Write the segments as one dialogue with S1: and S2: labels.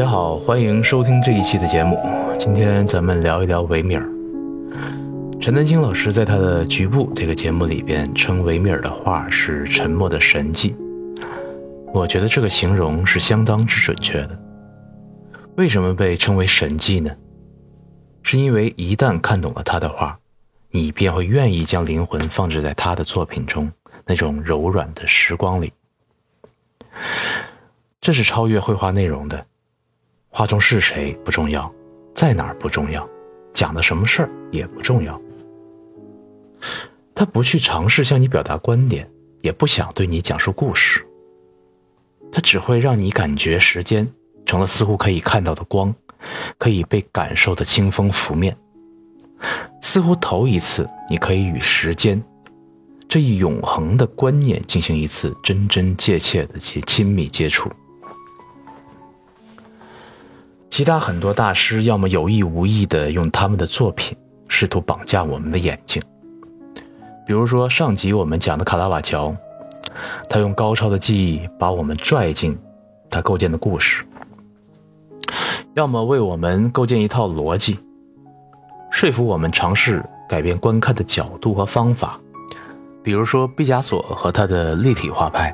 S1: 大家好，欢迎收听这一期的节目。今天咱们聊一聊维米尔。陈丹青老师在他的《局部》这个节目里边称维米尔的画是沉默的神迹。我觉得这个形容是相当之准确的。为什么被称为神迹呢？是因为一旦看懂了他的画，你便会愿意将灵魂放置在他的作品中那种柔软的时光里。这是超越绘画内容的。画中是谁不重要，在哪儿不重要，讲的什么事儿也不重要。他不去尝试向你表达观点，也不想对你讲述故事。他只会让你感觉时间成了似乎可以看到的光，可以被感受的清风拂面。似乎头一次，你可以与时间这一永恒的观念进行一次真真切切的且亲密接触。其他很多大师要么有意无意地用他们的作品试图绑架我们的眼睛，比如说上集我们讲的卡拉瓦乔，他用高超的技艺把我们拽进他构建的故事；要么为我们构建一套逻辑，说服我们尝试改变观看的角度和方法，比如说毕加索和他的立体画派；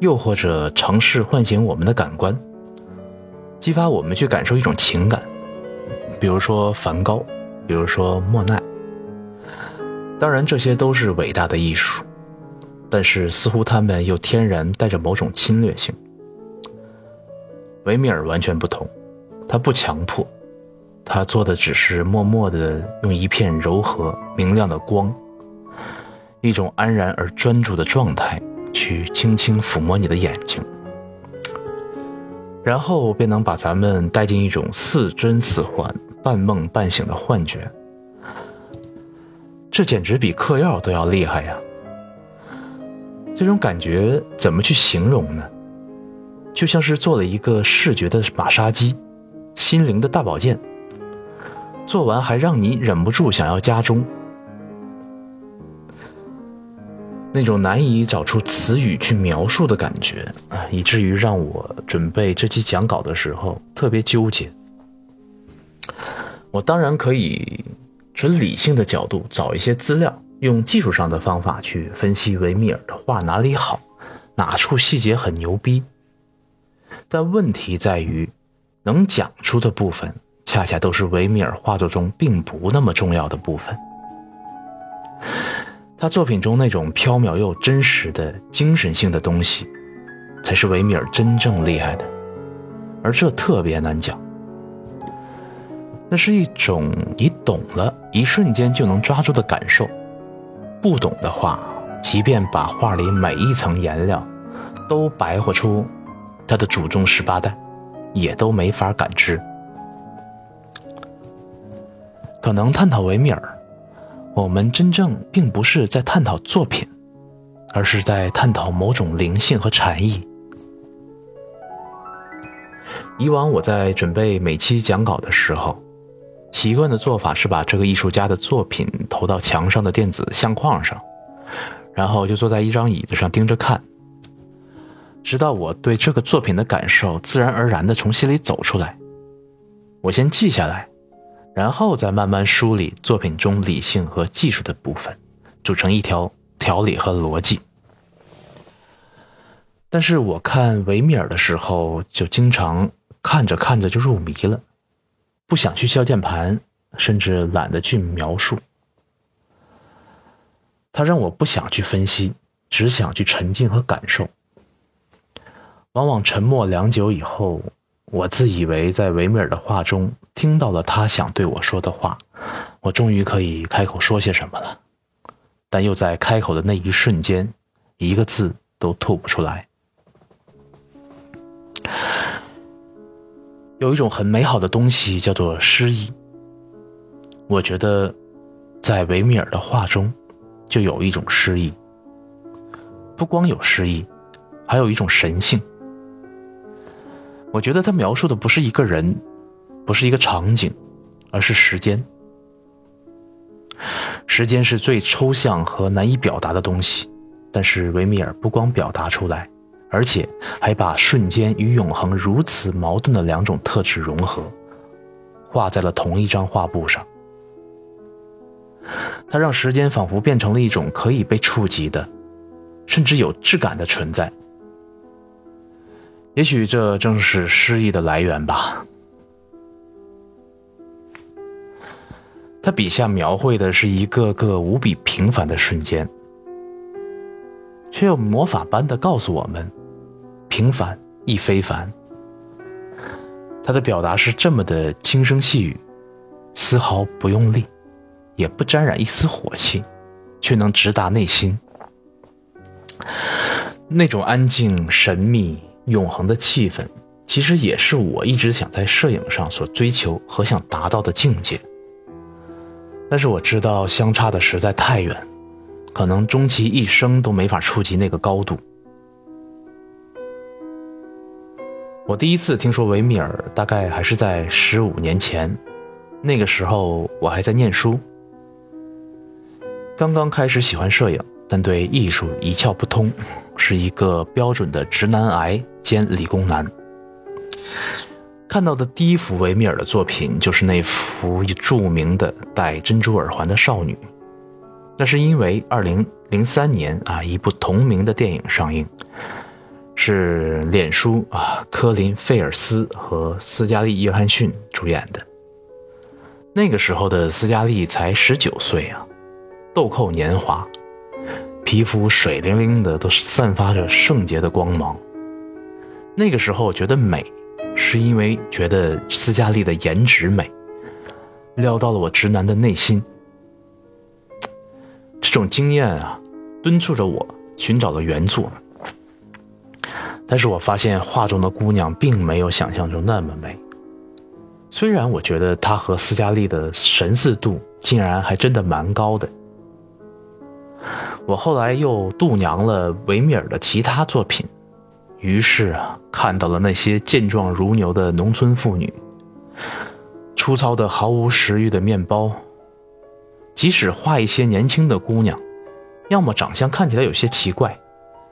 S1: 又或者尝试唤醒我们的感官。激发我们去感受一种情感，比如说梵高，比如说莫奈。当然，这些都是伟大的艺术，但是似乎他们又天然带着某种侵略性。维米尔完全不同，他不强迫，他做的只是默默地用一片柔和明亮的光，一种安然而专注的状态，去轻轻抚摸你的眼睛。然后便能把咱们带进一种似真似幻、半梦半醒的幻觉，这简直比嗑药都要厉害呀！这种感觉怎么去形容呢？就像是做了一个视觉的马杀鸡，心灵的大保健，做完还让你忍不住想要加钟。那种难以找出词语去描述的感觉啊，以至于让我准备这期讲稿的时候特别纠结。我当然可以纯理性的角度找一些资料，用技术上的方法去分析维米尔的画哪里好，哪处细节很牛逼。但问题在于，能讲出的部分，恰恰都是维米尔画作中并不那么重要的部分。他作品中那种飘渺又真实的精神性的东西，才是维米尔真正厉害的，而这特别难讲。那是一种你懂了一瞬间就能抓住的感受，不懂的话，即便把画里每一层颜料都白活出他的祖宗十八代，也都没法感知。可能探讨维米尔。我们真正并不是在探讨作品，而是在探讨某种灵性和禅意。以往我在准备每期讲稿的时候，习惯的做法是把这个艺术家的作品投到墙上的电子相框上，然后就坐在一张椅子上盯着看，直到我对这个作品的感受自然而然地从心里走出来。我先记下来。然后再慢慢梳理作品中理性和技术的部分，组成一条条理和逻辑。但是我看维米尔的时候，就经常看着看着就入迷了，不想去敲键盘，甚至懒得去描述。他让我不想去分析，只想去沉浸和感受。往往沉默良久以后，我自以为在维米尔的画中听到了他想对我说的话，我终于可以开口说些什么了。但又在开口的那一瞬间，一个字都吐不出来。有一种很美好的东西叫做诗意。我觉得，在维米尔的画中，就有一种诗意。不光有诗意，还有一种神性。我觉得他描述的不是一个人，不是一个场景，而是时间。时间是最抽象和难以表达的东西，但是维米尔不光表达出来，而且还把瞬间与永恒如此矛盾的两种特质融合，画在了同一张画布上。他让时间仿佛变成了一种可以被触及的，甚至有质感的存在。也许这正是诗意的来源吧。他笔下描绘的是一个个无比平凡的瞬间，却又魔法般的告诉我们：平凡亦非凡。他的表达是这么的轻声细语，丝毫不用力，也不沾染一丝火气，却能直达内心。那种安静、神秘。永恒的气氛，其实也是我一直想在摄影上所追求和想达到的境界。但是我知道相差的实在太远，可能终其一生都没法触及那个高度。我第一次听说维米尔，大概还是在十五年前，那个时候我还在念书，刚刚开始喜欢摄影，但对艺术一窍不通，是一个标准的直男癌。兼理工男看到的第一幅维米尔的作品，就是那幅著名的戴珍珠耳环的少女。那是因为二零零三年啊，一部同名的电影上映，是脸书啊科林费尔斯和斯嘉丽约翰逊主演的。那个时候的斯嘉丽才十九岁啊，豆蔻年华，皮肤水灵灵的，都散发着圣洁的光芒。那个时候觉得美，是因为觉得斯嘉丽的颜值美，撩到了我直男的内心。这种经验啊，敦促着我寻找了原作。但是我发现画中的姑娘并没有想象中那么美。虽然我觉得她和斯嘉丽的神似度竟然还真的蛮高的。我后来又度娘了维米尔的其他作品。于是啊，看到了那些健壮如牛的农村妇女，粗糙的毫无食欲的面包。即使画一些年轻的姑娘，要么长相看起来有些奇怪，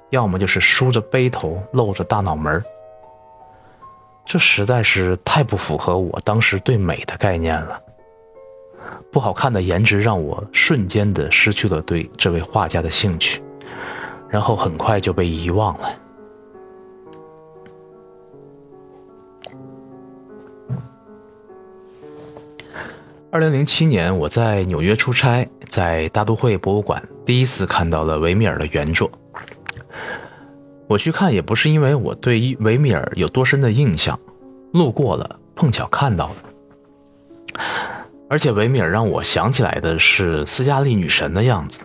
S1: 要么就是梳着背头露着大脑门这实在是太不符合我当时对美的概念了。不好看的颜值让我瞬间的失去了对这位画家的兴趣，然后很快就被遗忘了。二零零七年，我在纽约出差，在大都会博物馆第一次看到了维米尔的原作。我去看也不是因为我对维米尔有多深的印象，路过了，碰巧看到了。而且维米尔让我想起来的是斯嘉丽女神的样子。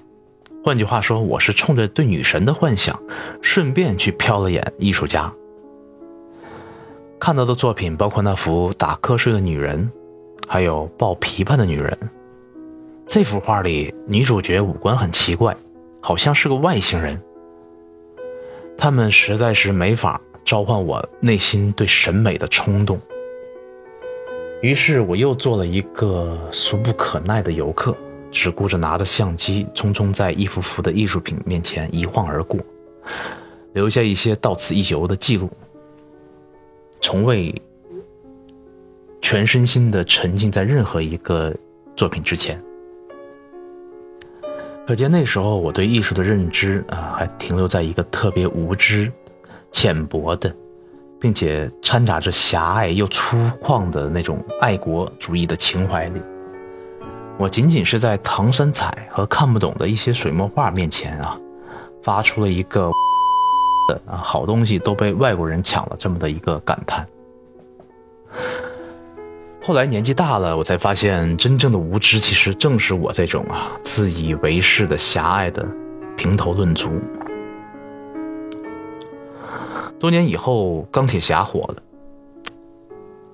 S1: 换句话说，我是冲着对女神的幻想，顺便去瞟了眼艺术家。看到的作品包括那幅打瞌睡的女人。还有抱琵琶的女人。这幅画里，女主角五官很奇怪，好像是个外星人。他们实在是没法召唤我内心对审美的冲动。于是我又做了一个俗不可耐的游客，只顾着拿着相机，匆匆在一幅幅的艺术品面前一晃而过，留下一些到此一游的记录，从未。全身心的沉浸在任何一个作品之前，可见那时候我对艺术的认知啊，还停留在一个特别无知、浅薄的，并且掺杂着狭隘又粗犷的那种爱国主义的情怀里。我仅仅是在唐三彩和看不懂的一些水墨画面前啊，发出了一个啊好东西都被外国人抢了这么的一个感叹。后来年纪大了，我才发现，真正的无知其实正是我这种啊自以为是的狭隘的评头论足。多年以后，钢铁侠火了，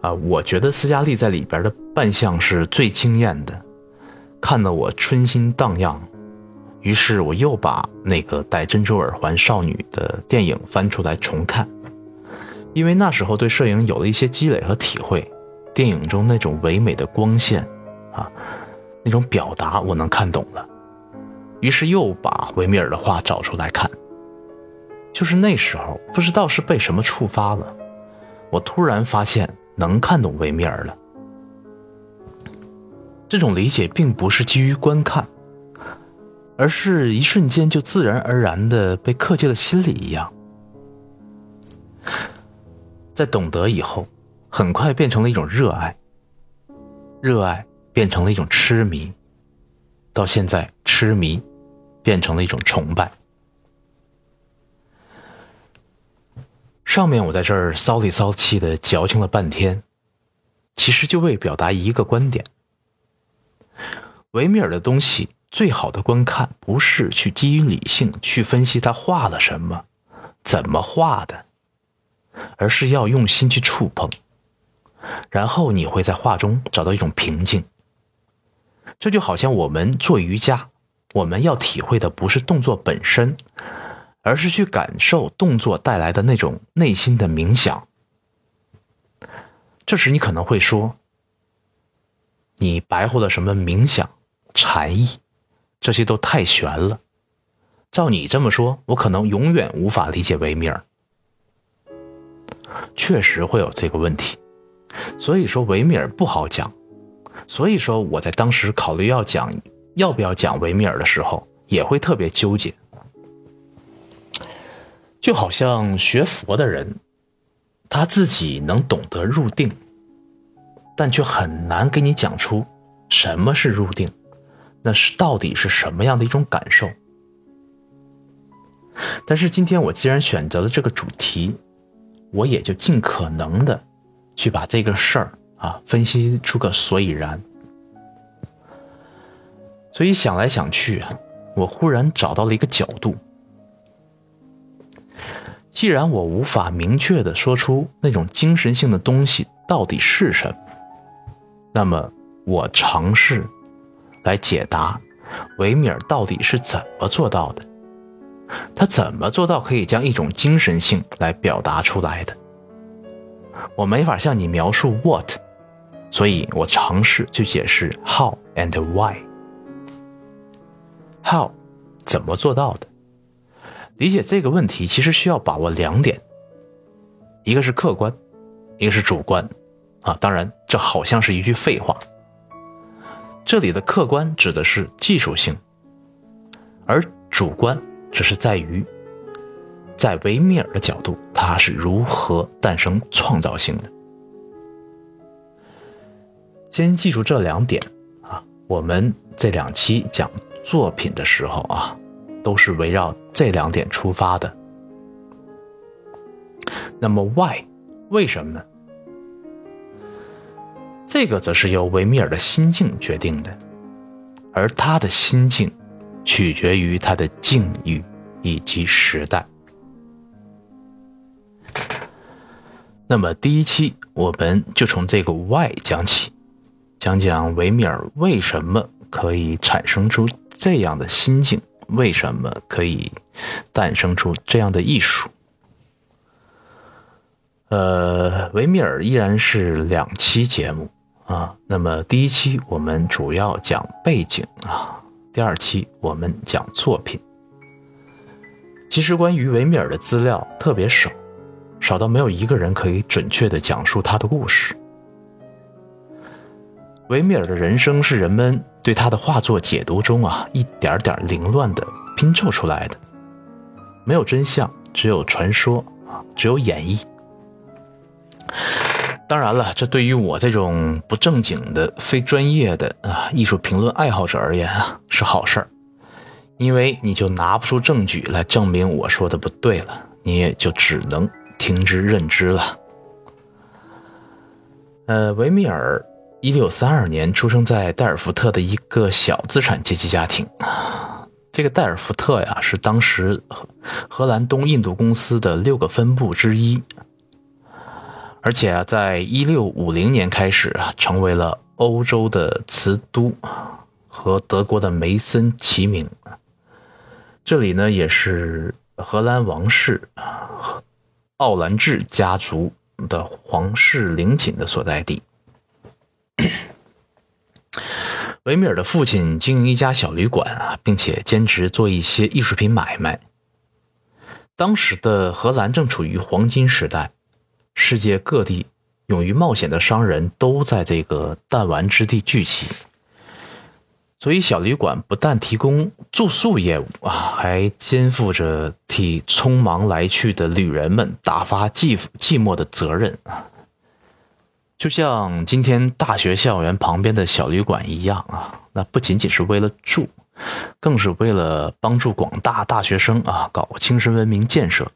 S1: 啊，我觉得斯嘉丽在里边的扮相是最惊艳的，看得我春心荡漾。于是我又把那个戴珍珠耳环少女的电影翻出来重看，因为那时候对摄影有了一些积累和体会。电影中那种唯美的光线，啊，那种表达我能看懂了，于是又把维米尔的话找出来看。就是那时候，不知道是被什么触发了，我突然发现能看懂维米尔了。这种理解并不是基于观看，而是一瞬间就自然而然的被刻进了心里一样。在懂得以后。很快变成了一种热爱，热爱变成了一种痴迷，到现在痴迷变成了一种崇拜。上面我在这儿骚里骚气的矫情了半天，其实就为表达一个观点：维米尔的东西最好的观看，不是去基于理性去分析他画了什么，怎么画的，而是要用心去触碰。然后你会在画中找到一种平静。这就好像我们做瑜伽，我们要体会的不是动作本身，而是去感受动作带来的那种内心的冥想。这时你可能会说：“你白活了什么冥想、禅意？这些都太玄了。”照你这么说，我可能永远无法理解维米尔。确实会有这个问题。所以说维米尔不好讲，所以说我在当时考虑要讲要不要讲维米尔的时候，也会特别纠结。就好像学佛的人，他自己能懂得入定，但却很难给你讲出什么是入定，那是到底是什么样的一种感受。但是今天我既然选择了这个主题，我也就尽可能的。去把这个事儿啊分析出个所以然，所以想来想去，我忽然找到了一个角度。既然我无法明确的说出那种精神性的东西到底是什么，那么我尝试来解答维米尔到底是怎么做到的，他怎么做到可以将一种精神性来表达出来的？我没法向你描述 what，所以我尝试去解释 how and why。how 怎么做到的？理解这个问题其实需要把握两点，一个是客观，一个是主观。啊，当然这好像是一句废话。这里的客观指的是技术性，而主观只是在于。在维米尔的角度，他是如何诞生创造性的？先记住这两点啊！我们这两期讲作品的时候啊，都是围绕这两点出发的。那么，why？为什么呢？这个则是由维米尔的心境决定的，而他的心境取决于他的境遇以及时代。那么第一期我们就从这个 why 讲起，讲讲维米尔为什么可以产生出这样的心境，为什么可以诞生出这样的艺术。呃，维米尔依然是两期节目啊。那么第一期我们主要讲背景啊，第二期我们讲作品。其实关于维米尔的资料特别少。少到没有一个人可以准确的讲述他的故事。维米尔的人生是人们对他的画作解读中啊一点点凌乱的拼凑出来的，没有真相，只有传说啊，只有演绎。当然了，这对于我这种不正经的、非专业的啊艺术评论爱好者而言啊是好事儿，因为你就拿不出证据来证明我说的不对了，你也就只能听之任之了。呃，维米尔一六三二年出生在代尔福特的一个小资产阶级家庭。这个代尔福特呀，是当时荷兰东印度公司的六个分部之一，而且啊，在一六五零年开始啊，成为了欧洲的瓷都，和德国的梅森齐名。这里呢，也是荷兰王室奥兰治家族的皇室陵寝的所在地。维米尔的父亲经营一家小旅馆啊，并且兼职做一些艺术品买卖。当时的荷兰正处于黄金时代，世界各地勇于冒险的商人都在这个弹丸之地聚集。所以，小旅馆不但提供住宿业务啊，还肩负着替匆忙来去的旅人们打发寂寂寞的责任啊。就像今天大学校园旁边的小旅馆一样啊，那不仅仅是为了住，更是为了帮助广大大学生啊搞精神文明建设。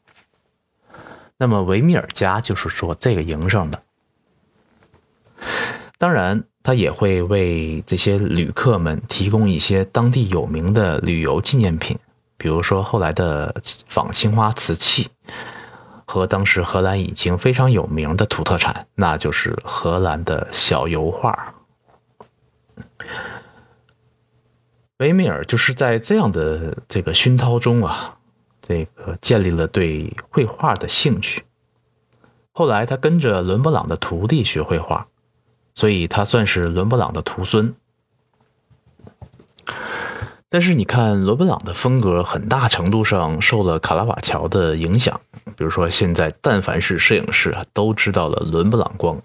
S1: 那么维米尔家就是做这个营生的，当然他也会为这些旅客们提供一些当地有名的旅游纪念品，比如说后来的仿青花瓷器。和当时荷兰已经非常有名的土特产，那就是荷兰的小油画。维米尔就是在这样的这个熏陶中啊，这个建立了对绘画的兴趣。后来他跟着伦勃朗的徒弟学绘画，所以他算是伦勃朗的徒孙。但是你看，罗本朗的风格很大程度上受了卡拉瓦乔的影响。比如说，现在但凡是摄影师，都知道了伦勃朗光，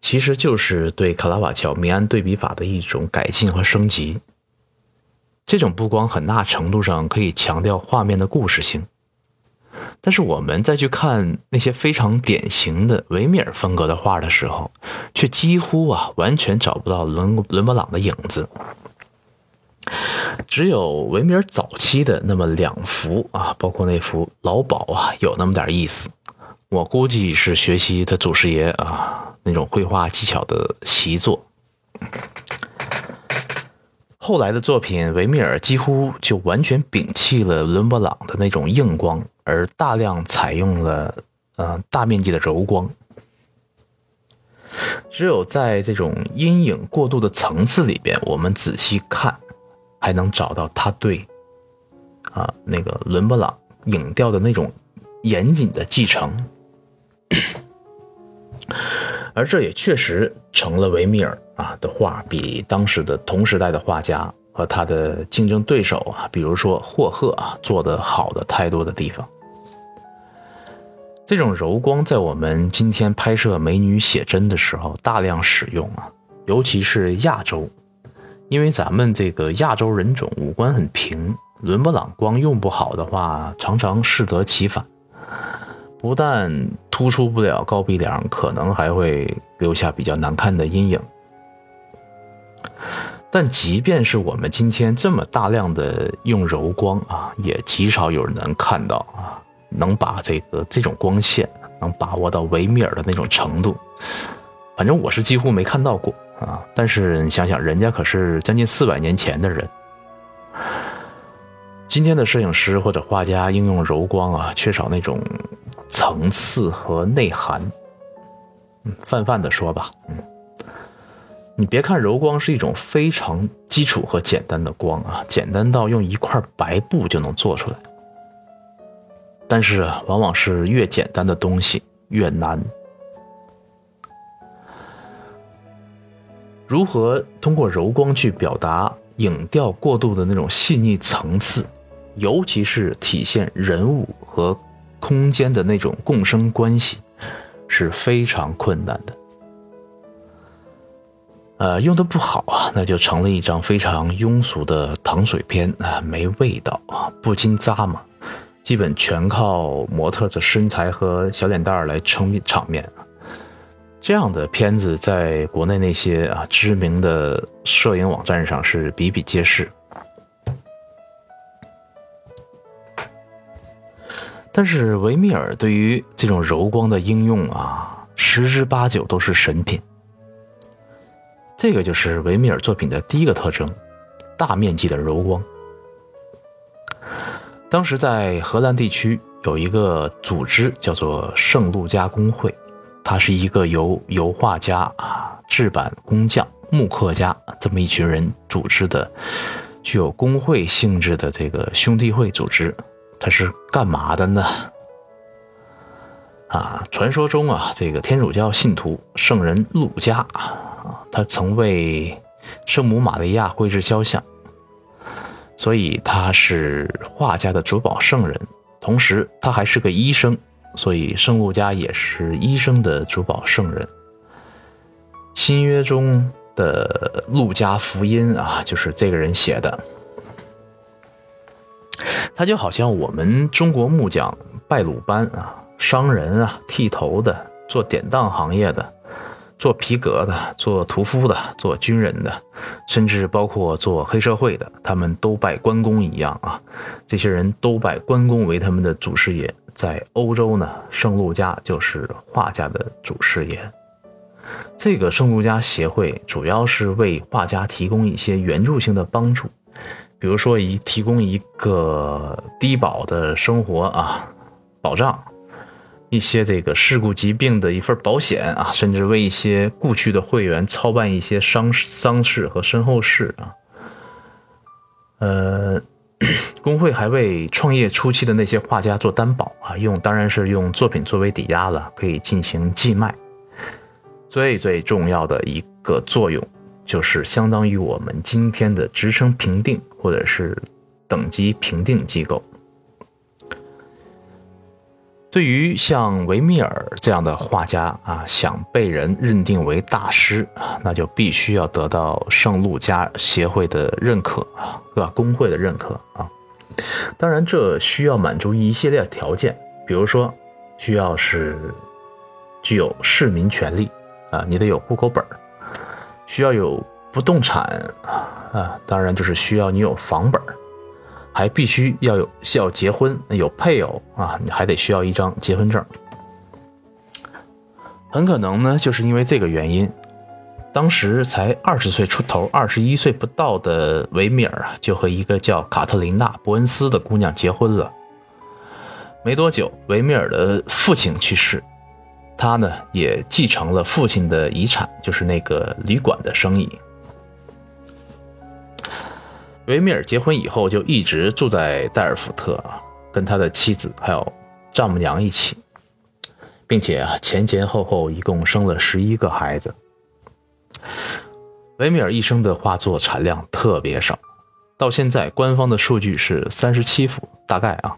S1: 其实就是对卡拉瓦乔明暗对比法的一种改进和升级。这种布光很大程度上可以强调画面的故事性。但是我们再去看那些非常典型的维米尔风格的画的时候，却几乎啊完全找不到伦伦勃朗的影子。只有维米尔早期的那么两幅啊，包括那幅老鸨啊，有那么点意思。我估计是学习他祖师爷啊那种绘画技巧的习作。后来的作品，维米尔几乎就完全摒弃了伦勃朗的那种硬光，而大量采用了呃大面积的柔光。只有在这种阴影过渡的层次里边，我们仔细看。还能找到他对啊那个伦勃朗影调的那种严谨的继承，而这也确实成了维米尔啊的画比当时的同时代的画家和他的竞争对手啊，比如说霍赫啊做的好的太多的地方。这种柔光在我们今天拍摄美女写真的时候大量使用啊，尤其是亚洲。因为咱们这个亚洲人种五官很平，伦勃朗光用不好的话，常常适得其反，不但突出不了高鼻梁，可能还会留下比较难看的阴影。但即便是我们今天这么大量的用柔光啊，也极少有人能看到啊，能把这个这种光线能把握到维米尔的那种程度。反正我是几乎没看到过。啊！但是你想想，人家可是将近四百年前的人。今天的摄影师或者画家应用柔光啊，缺少那种层次和内涵。嗯，泛泛的说吧，嗯，你别看柔光是一种非常基础和简单的光啊，简单到用一块白布就能做出来。但是，往往是越简单的东西越难。如何通过柔光去表达影调过渡的那种细腻层次，尤其是体现人物和空间的那种共生关系，是非常困难的。呃，用的不好啊，那就成了一张非常庸俗的糖水片啊，没味道啊，不禁咂嘛，基本全靠模特的身材和小脸蛋儿来撑场面。这样的片子在国内那些啊知名的摄影网站上是比比皆是。但是维米尔对于这种柔光的应用啊十之八九都是神品。这个就是维米尔作品的第一个特征大面积的柔光。当时在荷兰地区有一个组织叫做圣路加工会。它是一个由油画家啊、制版工匠、木刻家这么一群人组织的，具有工会性质的这个兄弟会组织。它是干嘛的呢？啊，传说中啊，这个天主教信徒圣人路加啊，他曾为圣母玛利亚绘制肖像。所以他是画家的主保圣人，同时他还是个医生，所以圣路加也是医生的主保圣人。新约中的路加福音啊，就是这个人写的。他就好像我们中国木匠拜鲁班啊，商人啊，剃头的，做典当行业的。做皮革的，做屠夫的，做军人的，甚至包括做黑社会的，他们都拜关公一样啊。这些人都拜关公为他们的祖师爷。在欧洲呢，圣路加就是画家的祖师爷。这个圣路加协会主要是为画家提供一些援助性的帮助，比如说以提供一个低保的生活啊保障。一些这个事故疾病的一份保险啊，甚至为一些故去的会员操办一些丧丧事和身后事啊。呃，工会还为创业初期的那些画家做担保啊，用当然是用作品作为抵押了，可以进行寄卖。最最重要的一个作用，就是相当于我们今天的职称评定或者是等级评定机构。对于像维米尔这样的画家啊，想被人认定为大师啊，那就必须要得到圣路加协会的认可啊，是吧？工会的认可啊。当然，这需要满足一系列条件，比如说，需要是具有市民权利啊，你得有户口本需要有不动产啊，啊当然就是需要你有房本还必须要有需要结婚有配偶啊，你还得需要一张结婚证。很可能呢，就是因为这个原因，当时才二十岁出头、二十一岁不到的维米尔啊，就和一个叫卡特琳娜·伯恩斯的姑娘结婚了。没多久，维米尔的父亲去世，他呢也继承了父亲的遗产，就是那个旅馆的生意。维米尔结婚以后就一直住在代尔福特，跟他的妻子还有丈母娘一起，并且啊前前后后一共生了十一个孩子。维米尔一生的画作产量特别少，到现在官方的数据是三十七幅，大概啊。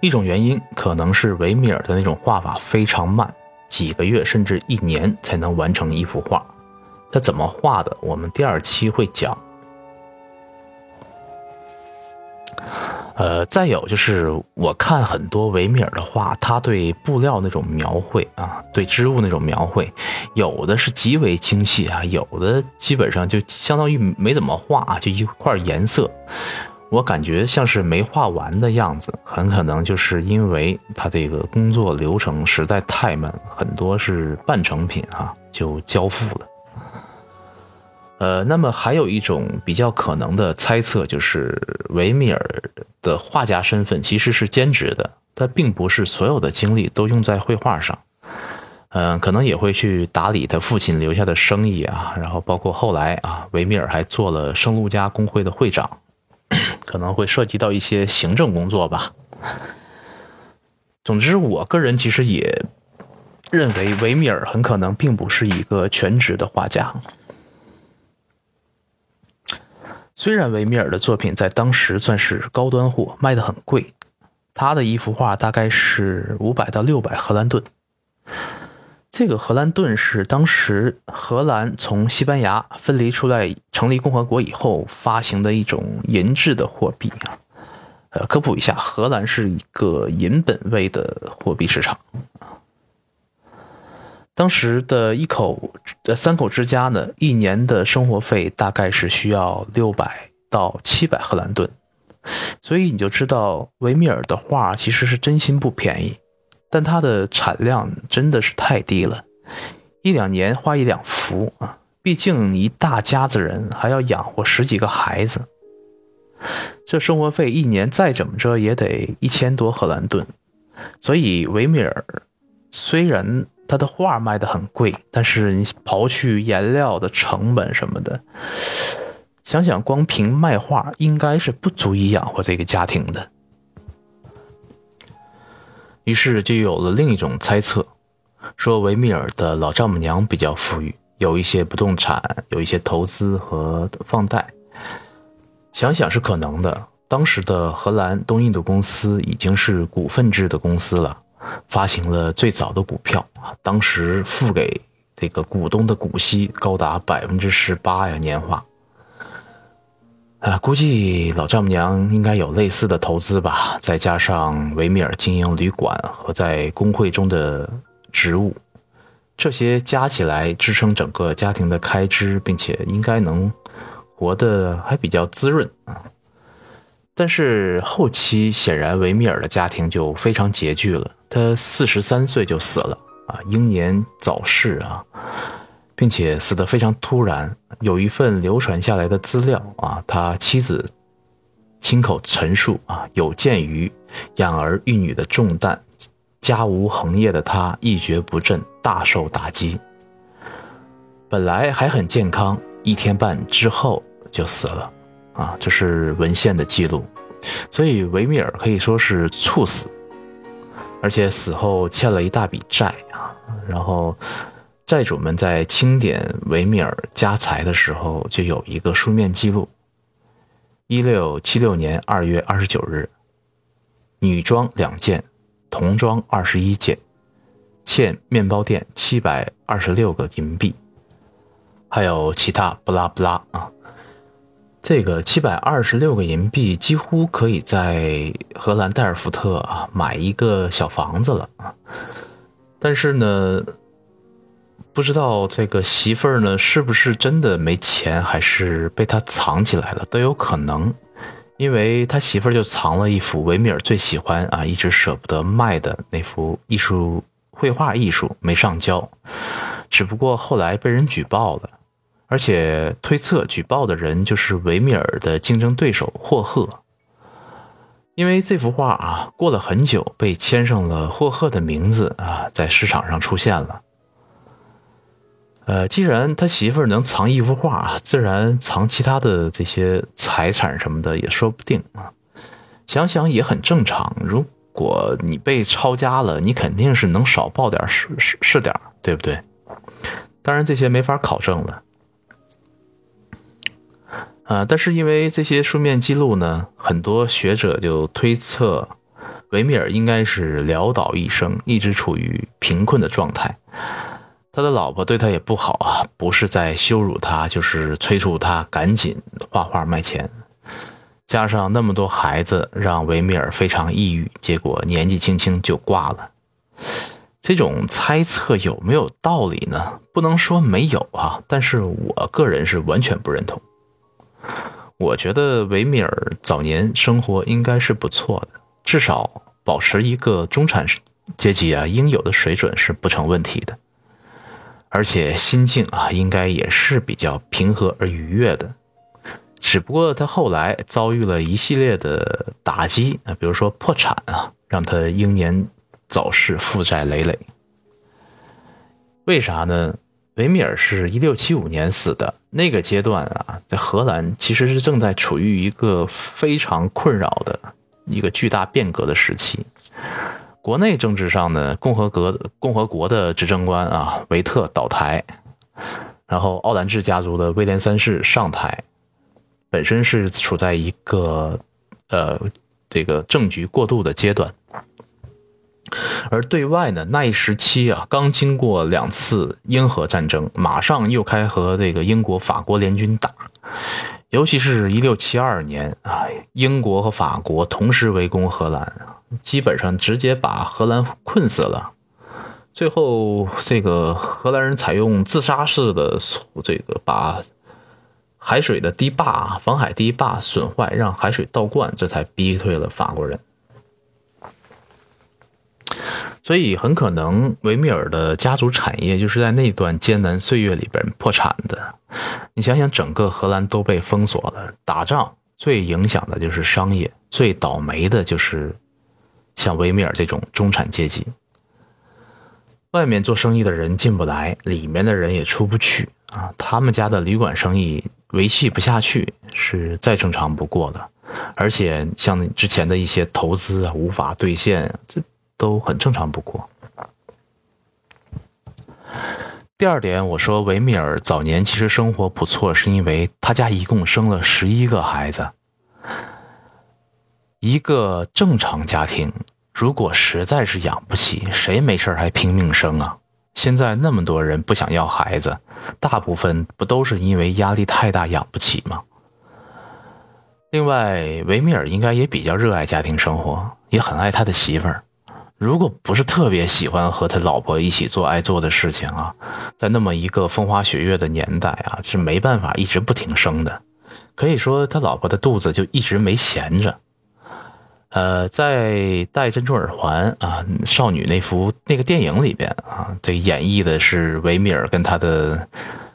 S1: 一种原因可能是维米尔的那种画法非常慢，几个月甚至一年才能完成一幅画。他怎么画的？我们第二期会讲。呃，再有就是我看很多维米尔的画，他对布料那种描绘啊，对织物那种描绘，有的是极为精细啊，有的基本上就相当于没怎么画，就一块颜色，我感觉像是没画完的样子。很可能就是因为他这个工作流程实在太慢，很多是半成品啊就交付了。呃，那么还有一种比较可能的猜测，就是维米尔的画家身份其实是兼职的，他并不是所有的精力都用在绘画上。嗯，可能也会去打理他父亲留下的生意啊，然后包括后来啊，维米尔还做了圣路加工会的会长，可能会涉及到一些行政工作吧。总之，我个人其实也认为维米尔很可能并不是一个全职的画家。虽然维米尔的作品在当时算是高端货，卖的很贵，他的一幅画大概是五百到六百荷兰盾。这个荷兰盾是当时荷兰从西班牙分离出来成立共和国以后发行的一种银质的货币啊。呃，科普一下，荷兰是一个银本位的货币市场。当时的一口呃三口之家呢，一年的生活费大概是需要六百到七百荷兰盾，所以你就知道维米尔的画其实是真心不便宜，但它的产量真的是太低了，一两年画一两幅啊，毕竟一大家子人还要养活十几个孩子，这生活费一年再怎么着也得一千多荷兰盾，所以维米尔虽然他的画卖的很贵，但是你刨去颜料的成本什么的。想想，光凭卖画应该是不足以养活这个家庭的。于是就有了另一种猜测，说维米尔的老丈母娘比较富裕，有一些不动产，有一些投资和放贷。想想是可能的。当时的荷兰东印度公司已经是股份制的公司了，发行了最早的股票，当时付给这个股东的股息高达百分之十八呀，年化。啊，估计老丈母娘应该有类似的投资吧，再加上维米尔经营旅馆和在工会中的职务，这些加起来支撑整个家庭的开支，并且应该能活得还比较滋润啊。但是后期显然维米尔的家庭就非常拮据了，他四十三岁就死了啊，英年早逝啊。并且死得非常突然。有一份流传下来的资料啊，他妻子亲口陈述啊，有鉴于养儿育女的重担，家无恒业的他一蹶不振，大受打击。本来还很健康，一天半之后就死了啊，这是文献的记录。所以维米尔可以说是猝死，而且死后欠了一大笔债啊，然后。债主们在清点维米尔家财的时候，就有一个书面记录：一六七六年二月二十九日，女装两件，童装二十一件，欠面包店七百二十六个银币，还有其他不拉不拉啊。这个七百二十六个银币几乎可以在荷兰代尔福特啊买一个小房子了啊。但是呢。不知道这个媳妇儿呢，是不是真的没钱，还是被他藏起来了，都有可能。因为他媳妇儿就藏了一幅维米尔最喜欢啊，一直舍不得卖的那幅艺术绘画艺术，没上交。只不过后来被人举报了，而且推测举报的人就是维米尔的竞争对手霍赫。因为这幅画啊，过了很久被签上了霍赫的名字啊，在市场上出现了。呃，既然他媳妇儿能藏一幅画，自然藏其他的这些财产什么的也说不定啊。想想也很正常。如果你被抄家了，你肯定是能少报点是是是点对不对？当然这些没法考证了。啊，但是因为这些书面记录呢，很多学者就推测维米尔应该是潦倒一生，一直处于贫困的状态。他的老婆对他也不好啊，不是在羞辱他，就是催促他赶紧画画卖钱。加上那么多孩子，让维米尔非常抑郁，结果年纪轻轻就挂了。这种猜测有没有道理呢？不能说没有啊，但是我个人是完全不认同。我觉得维米尔早年生活应该是不错的，至少保持一个中产阶级啊应有的水准是不成问题的。而且心境啊，应该也是比较平和而愉悦的。只不过他后来遭遇了一系列的打击啊，比如说破产啊，让他英年早逝，负债累累。为啥呢？维米尔是一六七五年死的，那个阶段啊，在荷兰其实是正在处于一个非常困扰的一个巨大变革的时期。国内政治上呢，共和国共和国的执政官啊，维特倒台，然后奥兰治家族的威廉三世上台，本身是处在一个呃这个政局过渡的阶段，而对外呢，那一时期啊，刚经过两次英荷战争，马上又开和这个英国、法国联军打，尤其是一六七二年啊，英国和法国同时围攻荷兰基本上直接把荷兰困死了。最后，这个荷兰人采用自杀式的这个把海水的堤坝、防海堤坝损坏，让海水倒灌，这才逼退了法国人。所以很可能维米尔的家族产业就是在那段艰难岁月里边破产的。你想想，整个荷兰都被封锁了，打仗最影响的就是商业，最倒霉的就是像维米尔这种中产阶级。外面做生意的人进不来，里面的人也出不去啊。他们家的旅馆生意维系不下去，是再正常不过的。而且像之前的一些投资啊，无法兑现，这。都很正常不过。第二点，我说维米尔早年其实生活不错，是因为他家一共生了十一个孩子。一个正常家庭，如果实在是养不起，谁没事还拼命生啊？现在那么多人不想要孩子，大部分不都是因为压力太大养不起吗？另外，维米尔应该也比较热爱家庭生活，也很爱他的媳妇儿。如果不是特别喜欢和他老婆一起做爱做的事情啊，在那么一个风花雪月的年代啊，是没办法一直不停生的。可以说他老婆的肚子就一直没闲着。呃，在戴珍珠耳环啊，少女那幅那个电影里边啊，这演绎的是维米尔跟他的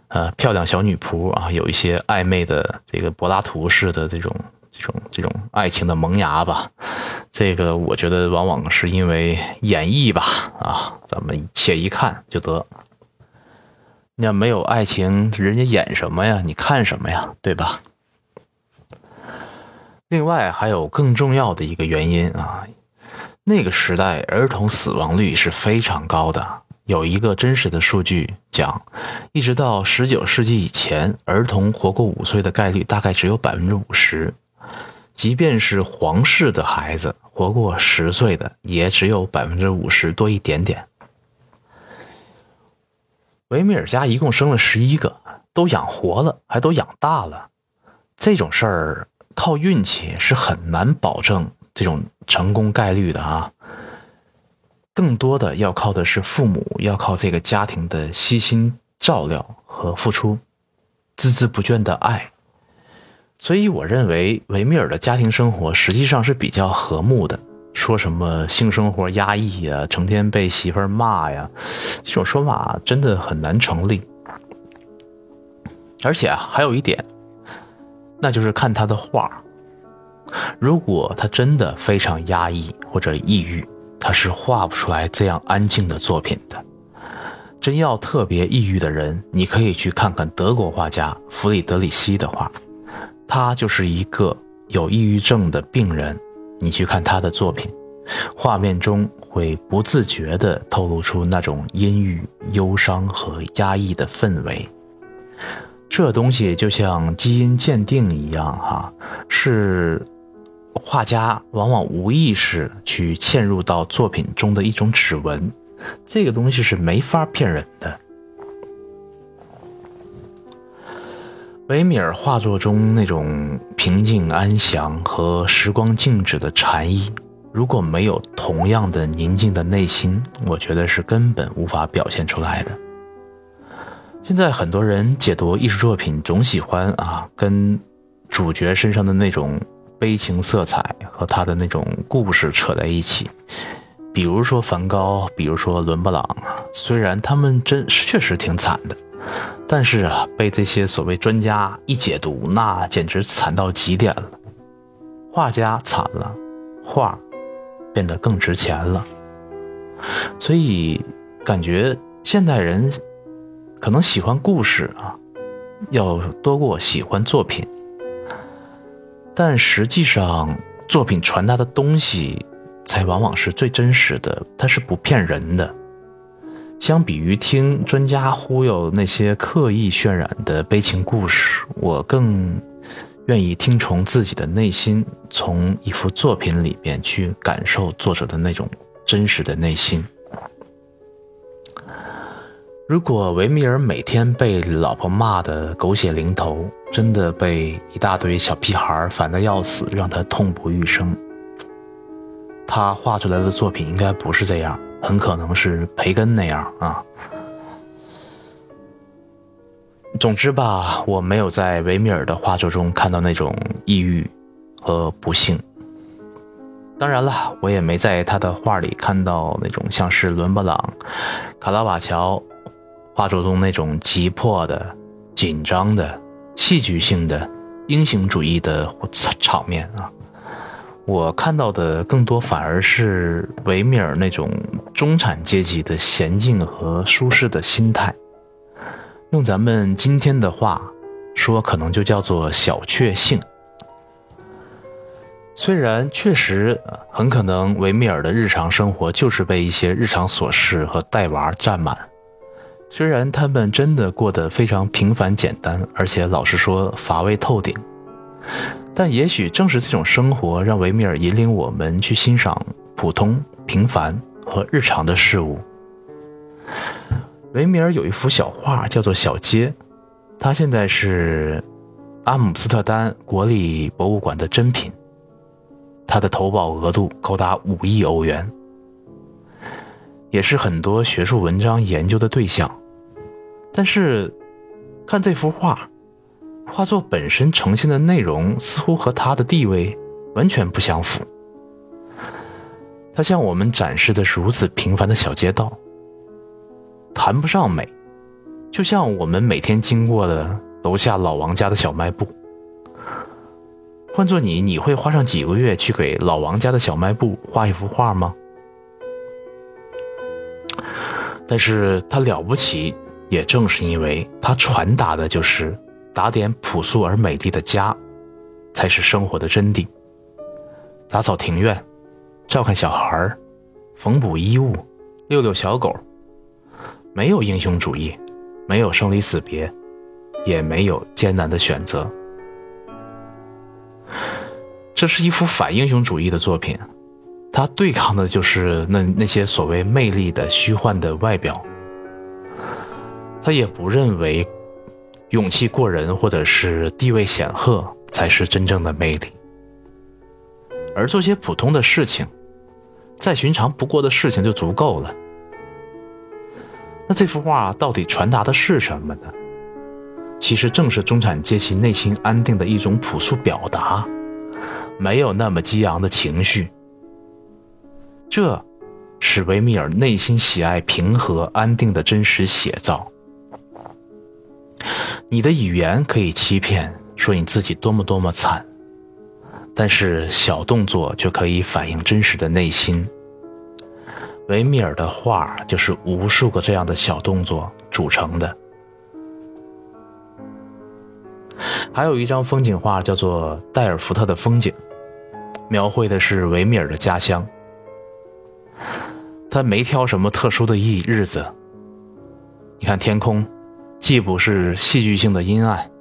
S1: 呃漂亮小女仆啊，有一些暧昧的这个柏拉图式的这种。这种这种爱情的萌芽吧，这个我觉得往往是因为演绎吧，啊，咱们且一看就得。你要没有爱情，人家演什么呀？你看什么呀？对吧？另外还有更重要的一个原因啊，那个时代儿童死亡率是非常高的。有一个真实的数据讲，一直到十九世纪以前，儿童活过五岁的概率大概只有百分之五十。即便是皇室的孩子，活过十岁的也只有百分之五十多一点点。维米尔家一共生了十一个，都养活了，还都养大了。这种事儿靠运气是很难保证这种成功概率的啊。更多的要靠的是父母，要靠这个家庭的悉心照料和付出，孜孜不倦的爱。所以我认为维米尔的家庭生活实际上是比较和睦的。说什么性生活压抑呀，成天被媳妇儿骂呀，这种说法真的很难成立。而且啊，还有一点，那就是看他的画。如果他真的非常压抑或者抑郁，他是画不出来这样安静的作品的。真要特别抑郁的人，你可以去看看德国画家弗里德里希的画。他就是一个有抑郁症的病人，你去看他的作品，画面中会不自觉地透露出那种阴郁、忧伤和压抑的氛围。这东西就像基因鉴定一样，哈，是画家往往无意识去嵌入到作品中的一种指纹。这个东西是没法骗人的。维米尔画作中那种平静安详和时光静止的禅意，如果没有同样的宁静的内心，我觉得是根本无法表现出来的。现在很多人解读艺术作品，总喜欢啊跟主角身上的那种悲情色彩和他的那种故事扯在一起，比如说梵高，比如说伦勃朗，虽然他们真确实挺惨的。但是啊，被这些所谓专家一解读，那简直惨到极点了。画家惨了，画变得更值钱了。所以感觉现代人可能喜欢故事啊，要多过喜欢作品。但实际上，作品传达的东西才往往是最真实的，它是不骗人的。相比于听专家忽悠那些刻意渲染的悲情故事，我更愿意听从自己的内心，从一幅作品里边去感受作者的那种真实的内心。如果维米尔每天被老婆骂的狗血淋头，真的被一大堆小屁孩烦得要死，让他痛不欲生，他画出来的作品应该不是这样。很可能是培根那样啊。总之吧，我没有在维米尔的画作中看到那种抑郁和不幸。当然了，我也没在他的画里看到那种像是伦勃朗、卡拉瓦乔画作中那种急迫的、紧张的、戏剧性的英雄主义的场面啊。我看到的更多反而是维米尔那种中产阶级的娴静和舒适的心态。用咱们今天的话说，可能就叫做小确幸。虽然确实很可能维米尔的日常生活就是被一些日常琐事和带娃占满，虽然他们真的过得非常平凡简单，而且老实说乏味透顶，但也许正是这种生活让维米尔引领我们去欣赏普通、平凡和日常的事物。维米尔有一幅小画叫做《小街》，它现在是阿姆斯特丹国立博物馆的珍品。它的投保额度高达五亿欧元，也是很多学术文章研究的对象。但是，看这幅画，画作本身呈现的内容似乎和他的地位完全不相符。他向我们展示的是如此平凡的小街道，谈不上美，就像我们每天经过的楼下老王家的小卖部。换做你，你会花上几个月去给老王家的小卖部画一幅画吗？但是他了不起，也正是因为他传达的就是打点朴素而美丽的家，才是生活的真谛。打扫庭院，照看小孩缝补衣物，遛遛小狗，没有英雄主义，没有生离死别，也没有艰难的选择。这是一幅反英雄主义的作品，它对抗的就是那那些所谓魅力的虚幻的外表。他也不认为勇气过人或者是地位显赫才是真正的魅力，而做些普通的事情，再寻常不过的事情就足够了。那这幅画到底传达的是什么呢？其实正是中产阶级内心安定的一种朴素表达。没有那么激昂的情绪，这是维米尔内心喜爱平和安定的真实写照。你的语言可以欺骗，说你自己多么多么惨，但是小动作却可以反映真实的内心。维米尔的画就是无数个这样的小动作组成的。还有一张风景画叫做《戴尔福特的风景》。描绘的是维米尔的家乡，他没挑什么特殊的日日子。你看天空，既不是戏剧性的阴暗，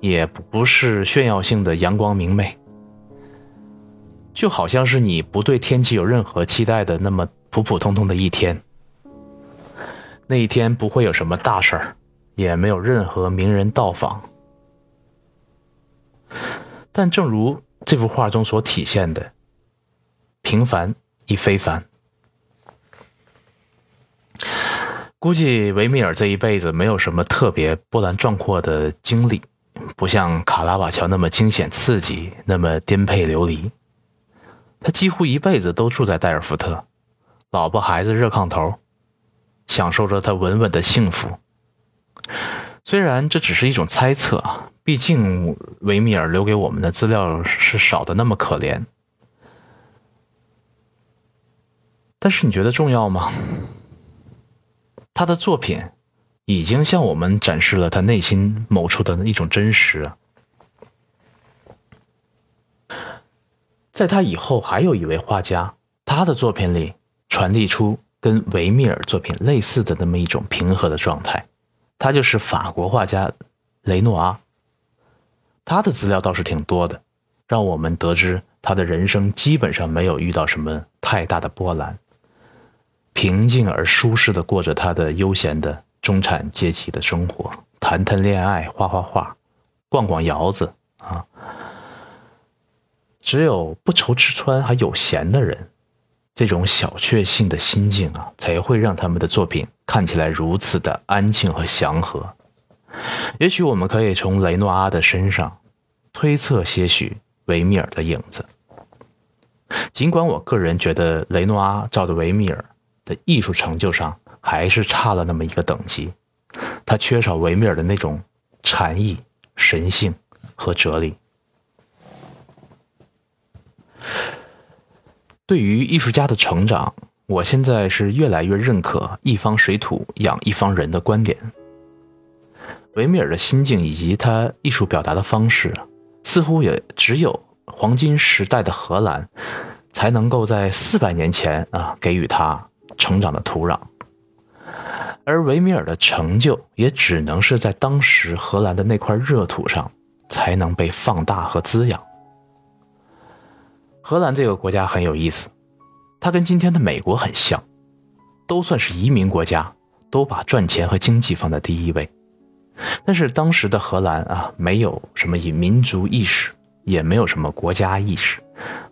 S1: 也不是炫耀性的阳光明媚，就好像是你不对天气有任何期待的那么普普通通的一天。那一天不会有什么大事儿，也没有任何名人到访，但正如。这幅画中所体现的平凡亦非凡，估计维米尔这一辈子没有什么特别波澜壮阔的经历，不像卡拉瓦乔那么惊险刺激，那么颠沛流离。他几乎一辈子都住在戴尔福特，老婆孩子热炕头，享受着他稳稳的幸福。虽然这只是一种猜测。毕竟维米尔留给我们的资料是少的那么可怜，但是你觉得重要吗？他的作品已经向我们展示了他内心某处的一种真实。在他以后，还有一位画家，他的作品里传递出跟维米尔作品类似的那么一种平和的状态，他就是法国画家雷诺阿。他的资料倒是挺多的，让我们得知他的人生基本上没有遇到什么太大的波澜，平静而舒适的过着他的悠闲的中产阶级的生活，谈谈恋爱，画画画，逛逛窑子啊。只有不愁吃穿还有闲的人，这种小确幸的心境啊，才会让他们的作品看起来如此的安静和祥和。也许我们可以从雷诺阿的身上推测些许维米尔的影子。尽管我个人觉得雷诺阿照着维米尔的艺术成就上还是差了那么一个等级，他缺少维米尔的那种禅意、神性和哲理。对于艺术家的成长，我现在是越来越认可“一方水土养一方人”的观点。维米尔的心境以及他艺术表达的方式，似乎也只有黄金时代的荷兰才能够在四百年前啊给予他成长的土壤，而维米尔的成就也只能是在当时荷兰的那块热土上才能被放大和滋养。荷兰这个国家很有意思，它跟今天的美国很像，都算是移民国家，都把赚钱和经济放在第一位。但是当时的荷兰啊，没有什么以民族意识，也没有什么国家意识，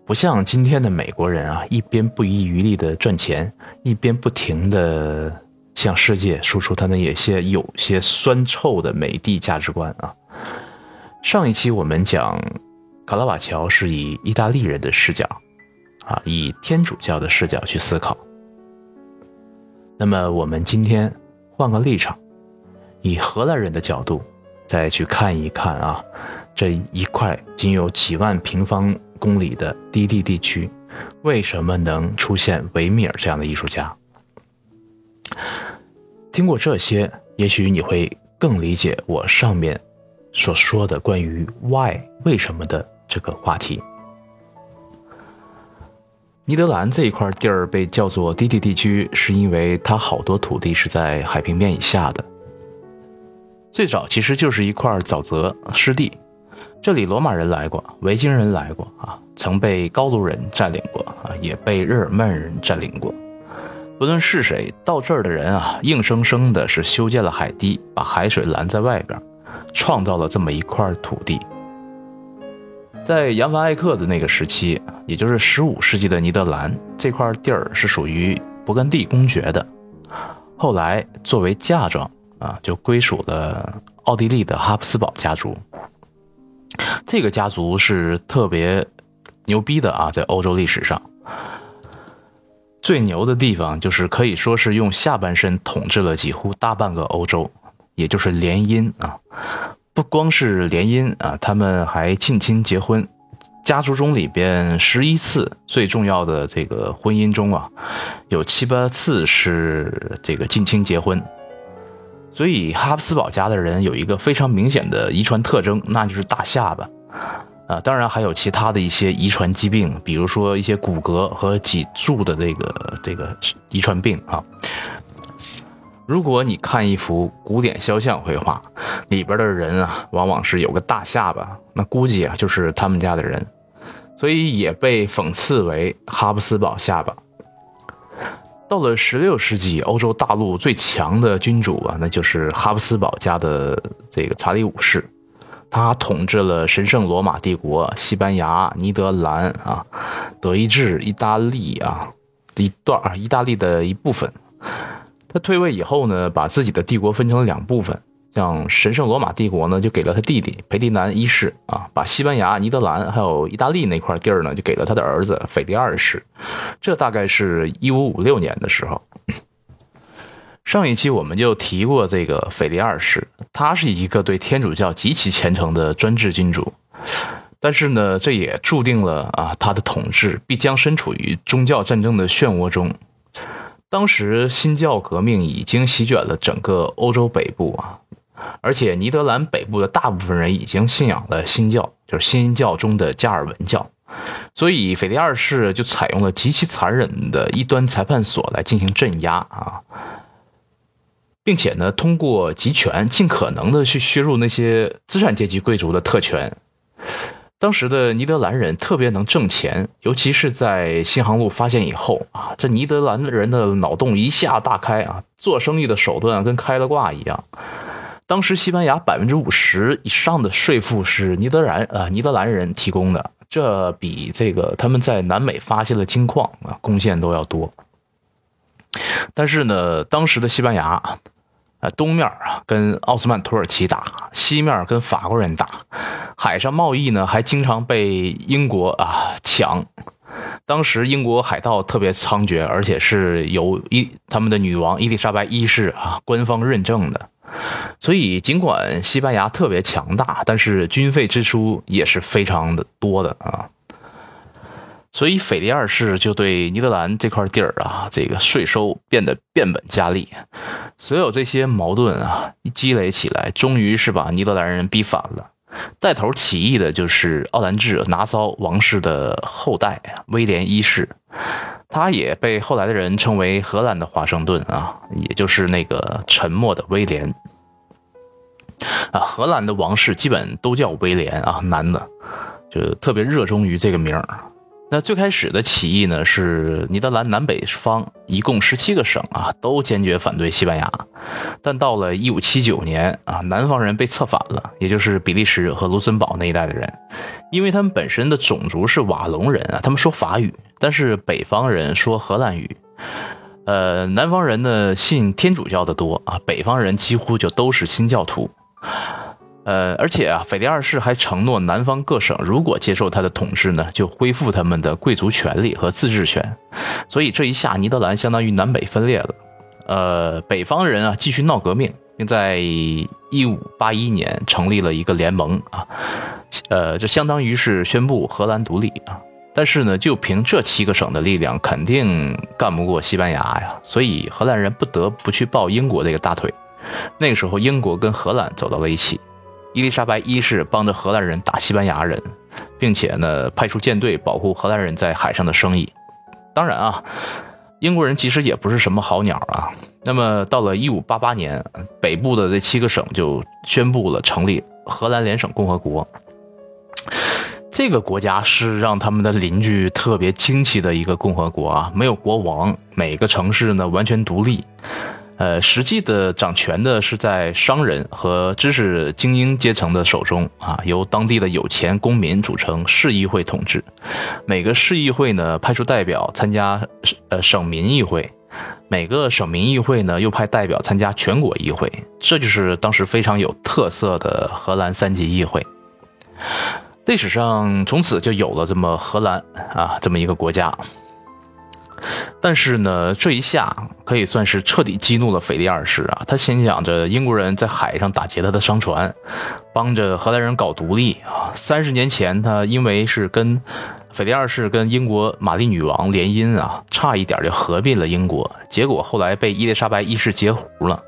S1: 不像今天的美国人啊，一边不遗余力的赚钱，一边不停的向世界输出他那些有些酸臭的美帝价值观啊。上一期我们讲。卡拉瓦乔是以意大利人的视角，啊，以天主教的视角去思考。那么，我们今天换个立场，以荷兰人的角度再去看一看啊，这一块仅有几万平方公里的低地地区，为什么能出现维米尔这样的艺术家？听过这些，也许你会更理解我上面所说的关于 “why” 为什么的。这个话题，尼德兰这一块地儿被叫做低地地区，是因为它好多土地是在海平面以下的。最早其实就是一块沼泽湿地，这里罗马人来过，维京人来过啊，曾被高卢人占领过啊，也被日耳曼人占领过。不论是谁到这儿的人啊，硬生生的是修建了海堤，把海水拦在外边，创造了这么一块土地。在扬凡艾克的那个时期，也就是十五世纪的尼德兰这块地儿是属于勃艮第公爵的，后来作为嫁妆啊，就归属了奥地利的哈布斯堡家族。这个家族是特别牛逼的啊，在欧洲历史上最牛的地方就是可以说是用下半身统治了几乎大半个欧洲，也就是联姻啊。不光是联姻啊，他们还近亲结婚。家族中里边十一次最重要的这个婚姻中啊，有七八次是这个近亲结婚。所以哈布斯堡家的人有一个非常明显的遗传特征，那就是大下巴啊。当然还有其他的一些遗传疾病，比如说一些骨骼和脊柱的这个这个遗传病啊。如果你看一幅古典肖像绘画，里边的人啊，往往是有个大下巴，那估计啊就是他们家的人，所以也被讽刺为哈布斯堡下巴。到了十六世纪，欧洲大陆最强的君主啊，那就是哈布斯堡家的这个查理五世，他统治了神圣罗马帝国、西班牙、尼德兰啊、德意志、意大利啊一段啊，意大利的一部分。他退位以后呢，把自己的帝国分成了两部分，像神圣罗马帝国呢，就给了他弟弟培迪南一世啊，把西班牙、尼德兰还有意大利那块地儿呢，就给了他的儿子腓力二世。这大概是一五五六年的时候。上一期我们就提过这个腓力二世，他是一个对天主教极其虔诚的专制君主，但是呢，这也注定了啊，他的统治必将身处于宗教战争的漩涡中。当时新教革命已经席卷了整个欧洲北部啊，而且尼德兰北部的大部分人已经信仰了新教，就是新教中的加尔文教，所以腓力二世就采用了极其残忍的一端裁判所来进行镇压啊，并且呢，通过集权尽可能的去削弱那些资产阶级贵族的特权。当时的尼德兰人特别能挣钱，尤其是在新航路发现以后啊，这尼德兰人的脑洞一下大开啊，做生意的手段跟开了挂一样。当时西班牙百分之五十以上的税赋是尼德兰啊尼德兰人提供的，这比这个他们在南美发现的金矿啊贡献都要多。但是呢，当时的西班牙啊，东面啊跟奥斯曼土耳其打，西面跟法国人打，海上贸易呢还经常被英国啊抢。当时英国海盗特别猖獗，而且是由伊他们的女王伊丽莎白一世啊官方认证的。所以尽管西班牙特别强大，但是军费支出也是非常的多的啊。所以腓力二世就对尼德兰这块地儿啊，这个税收变得变本加厉。所有这些矛盾啊积累起来，终于是把尼德兰人逼反了。带头起义的就是奥兰治拿骚王室的后代威廉一世，他也被后来的人称为荷兰的华盛顿啊，也就是那个沉默的威廉。啊，荷兰的王室基本都叫威廉啊，男的就特别热衷于这个名儿。那最开始的起义呢，是尼德兰南北方一共十七个省啊，都坚决反对西班牙。但到了一五七九年啊，南方人被策反了，也就是比利时和卢森堡那一带的人，因为他们本身的种族是瓦隆人啊，他们说法语，但是北方人说荷兰语。呃，南方人呢信天主教的多啊，北方人几乎就都是新教徒。呃，而且啊，腓力二世还承诺南方各省如果接受他的统治呢，就恢复他们的贵族权利和自治权。所以这一下，尼德兰相当于南北分裂了。呃，北方人啊继续闹革命，并在一五八一年成立了一个联盟啊，呃，这相当于是宣布荷兰独立啊。但是呢，就凭这七个省的力量，肯定干不过西班牙呀。所以荷兰人不得不去抱英国这个大腿。那个时候，英国跟荷兰走到了一起。伊丽莎白一世帮着荷兰人打西班牙人，并且呢派出舰队保护荷兰人在海上的生意。当然啊，英国人其实也不是什么好鸟啊。那么到了一五八八年，北部的这七个省就宣布了成立荷兰联省共和国。这个国家是让他们的邻居特别惊奇的一个共和国啊，没有国王，每个城市呢完全独立。呃，实际的掌权的是在商人和知识精英阶层的手中啊，由当地的有钱公民组成市议会统治。每个市议会呢派出代表参加呃省民议会，每个省民议会呢又派代表参加全国议会。这就是当时非常有特色的荷兰三级议会。历史上从此就有了这么荷兰啊这么一个国家。但是呢，这一下可以算是彻底激怒了腓力二世啊！他心想着英国人在海上打劫他的商船，帮着荷兰人搞独立啊！三十年前，他因为是跟腓力二世跟英国玛丽女王联姻啊，差一点就合并了英国，结果后来被伊丽莎白一世截胡了。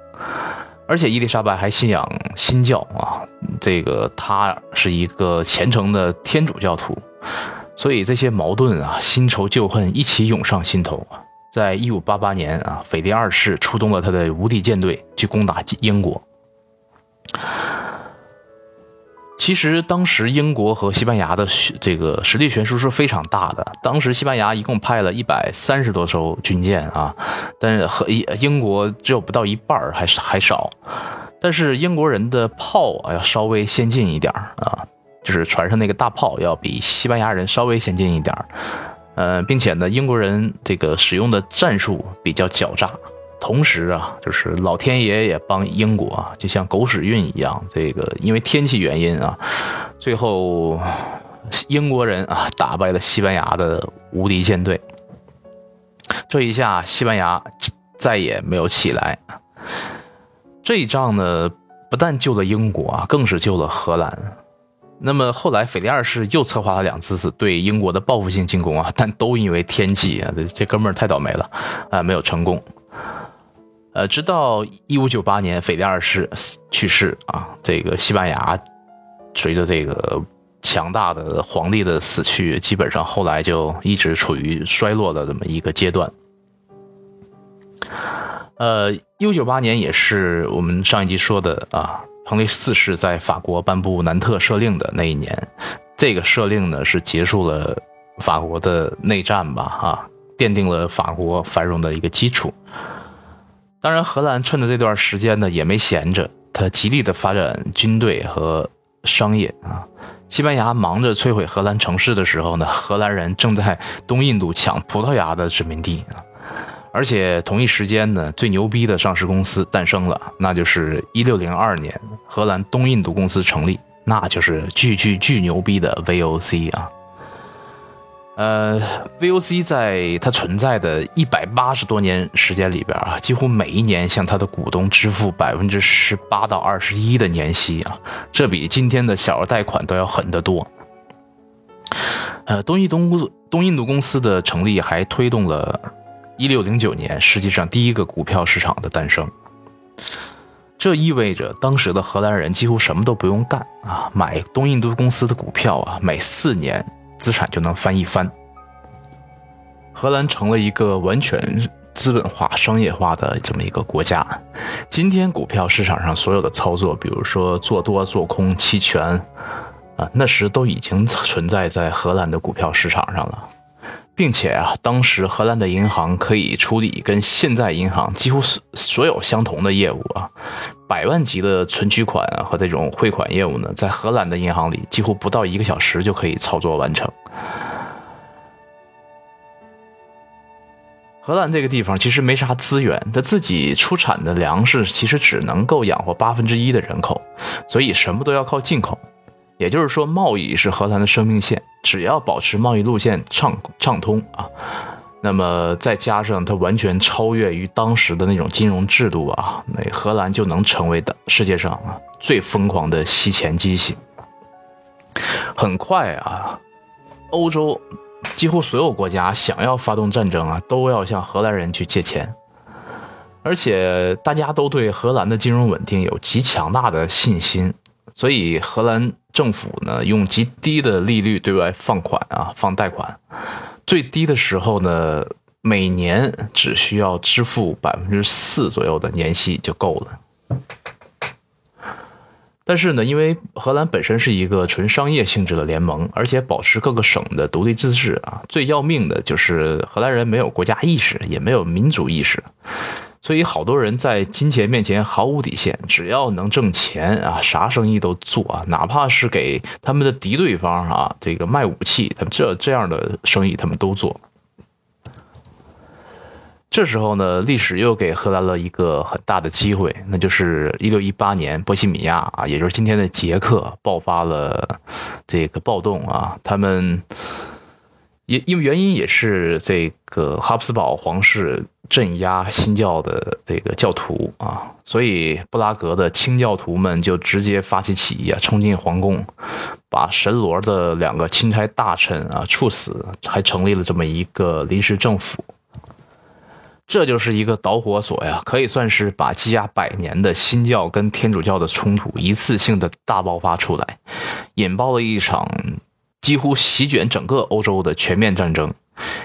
S1: 而且伊丽莎白还信仰新教啊，这个他是一个虔诚的天主教徒。所以这些矛盾啊，新仇旧恨一起涌上心头啊！在一五八八年啊，腓力二世出动了他的无敌舰队去攻打英国。其实当时英国和西班牙的这个实力悬殊是非常大的。当时西班牙一共派了一百三十多艘军舰啊，但和英英国只有不到一半还是还少。但是英国人的炮啊要稍微先进一点啊。就是船上那个大炮要比西班牙人稍微先进一点儿，呃，并且呢，英国人这个使用的战术比较狡诈。同时啊，就是老天爷也帮英国，就像狗屎运一样，这个因为天气原因啊，最后英国人啊打败了西班牙的无敌舰队。这一下，西班牙再也没有起来。这一仗呢，不但救了英国啊，更是救了荷兰。那么后来，腓力二世又策划了两次对英国的报复性进攻啊，但都因为天气啊，这哥们儿太倒霉了啊，没有成功。呃，直到一五九八年，腓力二世去世啊，这个西班牙随着这个强大的皇帝的死去，基本上后来就一直处于衰落的这么一个阶段。呃，一五九八年也是我们上一集说的啊。亨利四世在法国颁布南特赦令的那一年，这个赦令呢是结束了法国的内战吧？啊，奠定了法国繁荣的一个基础。当然，荷兰趁着这段时间呢也没闲着，他极力的发展军队和商业啊。西班牙忙着摧毁荷兰城市的时候呢，荷兰人正在东印度抢葡萄牙的殖民地啊。而且同一时间呢，最牛逼的上市公司诞生了，那就是一六零二年荷兰东印度公司成立，那就是巨巨巨牛逼的 VOC 啊。呃，VOC 在它存在的一百八十多年时间里边啊，几乎每一年向它的股东支付百分之十八到二十一的年息啊，这比今天的小额贷款都要狠得多。呃，东印度东印度公司的成立还推动了。一六零九年，世界上第一个股票市场的诞生，这意味着当时的荷兰人几乎什么都不用干啊，买东印度公司的股票啊，每四年资产就能翻一番。荷兰成了一个完全资本化、商业化的这么一个国家。今天股票市场上所有的操作，比如说做多、做空、期权啊，那时都已经存在在荷兰的股票市场上了。并且啊，当时荷兰的银行可以处理跟现在银行几乎所所有相同的业务啊，百万级的存取款啊和这种汇款业务呢，在荷兰的银行里几乎不到一个小时就可以操作完成。荷兰这个地方其实没啥资源，它自己出产的粮食其实只能够养活八分之一的人口，所以什么都要靠进口。也就是说，贸易是荷兰的生命线，只要保持贸易路线畅畅通啊，那么再加上它完全超越于当时的那种金融制度啊，那荷兰就能成为的世界上啊最疯狂的吸钱机器。很快啊，欧洲几乎所有国家想要发动战争啊，都要向荷兰人去借钱，而且大家都对荷兰的金融稳定有极强大的信心，所以荷兰。政府呢，用极低的利率对外放款啊，放贷款，最低的时候呢，每年只需要支付百分之四左右的年息就够了。但是呢，因为荷兰本身是一个纯商业性质的联盟，而且保持各个省的独立自治啊，最要命的就是荷兰人没有国家意识，也没有民族意识。所以，好多人在金钱面前毫无底线，只要能挣钱啊，啥生意都做啊，哪怕是给他们的敌对方啊，这个卖武器，他们这这样的生意他们都做。这时候呢，历史又给荷兰了一个很大的机会，那就是一六一八年，波西米亚啊，也就是今天的捷克爆发了这个暴动啊，他们。也因为原因也是这个哈布斯堡皇室镇压新教的这个教徒啊，所以布拉格的清教徒们就直接发起起义啊，冲进皇宫，把神罗的两个钦差大臣啊处死，还成立了这么一个临时政府。这就是一个导火索呀，可以算是把积压百年的新教跟天主教的冲突一次性的大爆发出来，引爆了一场。几乎席卷整个欧洲的全面战争，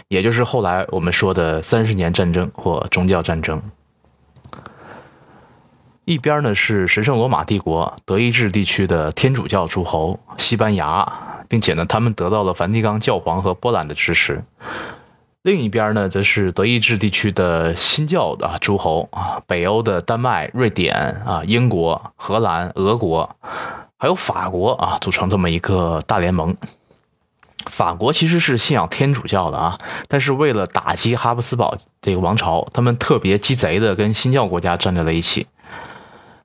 S1: 也就是后来我们说的三十年战争或宗教战争。一边呢是神圣罗马帝国德意志地区的天主教诸侯西班牙，并且呢他们得到了梵蒂冈教皇和波兰的支持；另一边呢则是德意志地区的新教的诸侯啊，北欧的丹麦、瑞典啊、英国、荷兰、俄国，还有法国啊，组成这么一个大联盟。法国其实是信仰天主教的啊，但是为了打击哈布斯堡这个王朝，他们特别鸡贼的跟新教国家站在了一起。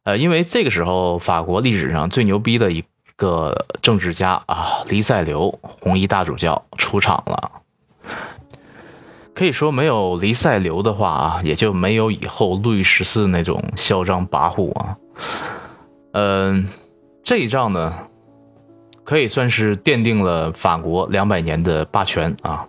S1: 呃，因为这个时候法国历史上最牛逼的一个政治家啊，黎塞留红衣大主教出场了。可以说没有黎塞留的话啊，也就没有以后路易十四那种嚣张跋扈啊。嗯，这一仗呢。可以算是奠定了法国两百年的霸权啊！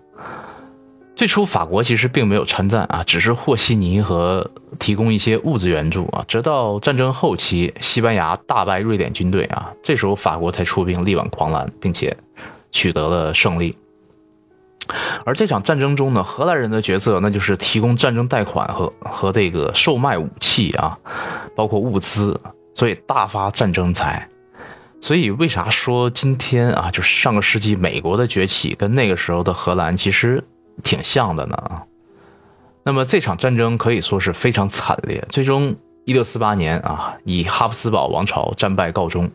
S1: 最初法国其实并没有参战啊，只是和稀泥和提供一些物资援助啊。直到战争后期，西班牙大败瑞典军队啊，这时候法国才出兵力挽狂澜，并且取得了胜利。而这场战争中呢，荷兰人的角色那就是提供战争贷款和和这个售卖武器啊，包括物资，所以大发战争财。所以，为啥说今天啊，就是上个世纪美国的崛起跟那个时候的荷兰其实挺像的呢？那么这场战争可以说是非常惨烈，最终一六四八年啊，以哈布斯堡王朝战败告终。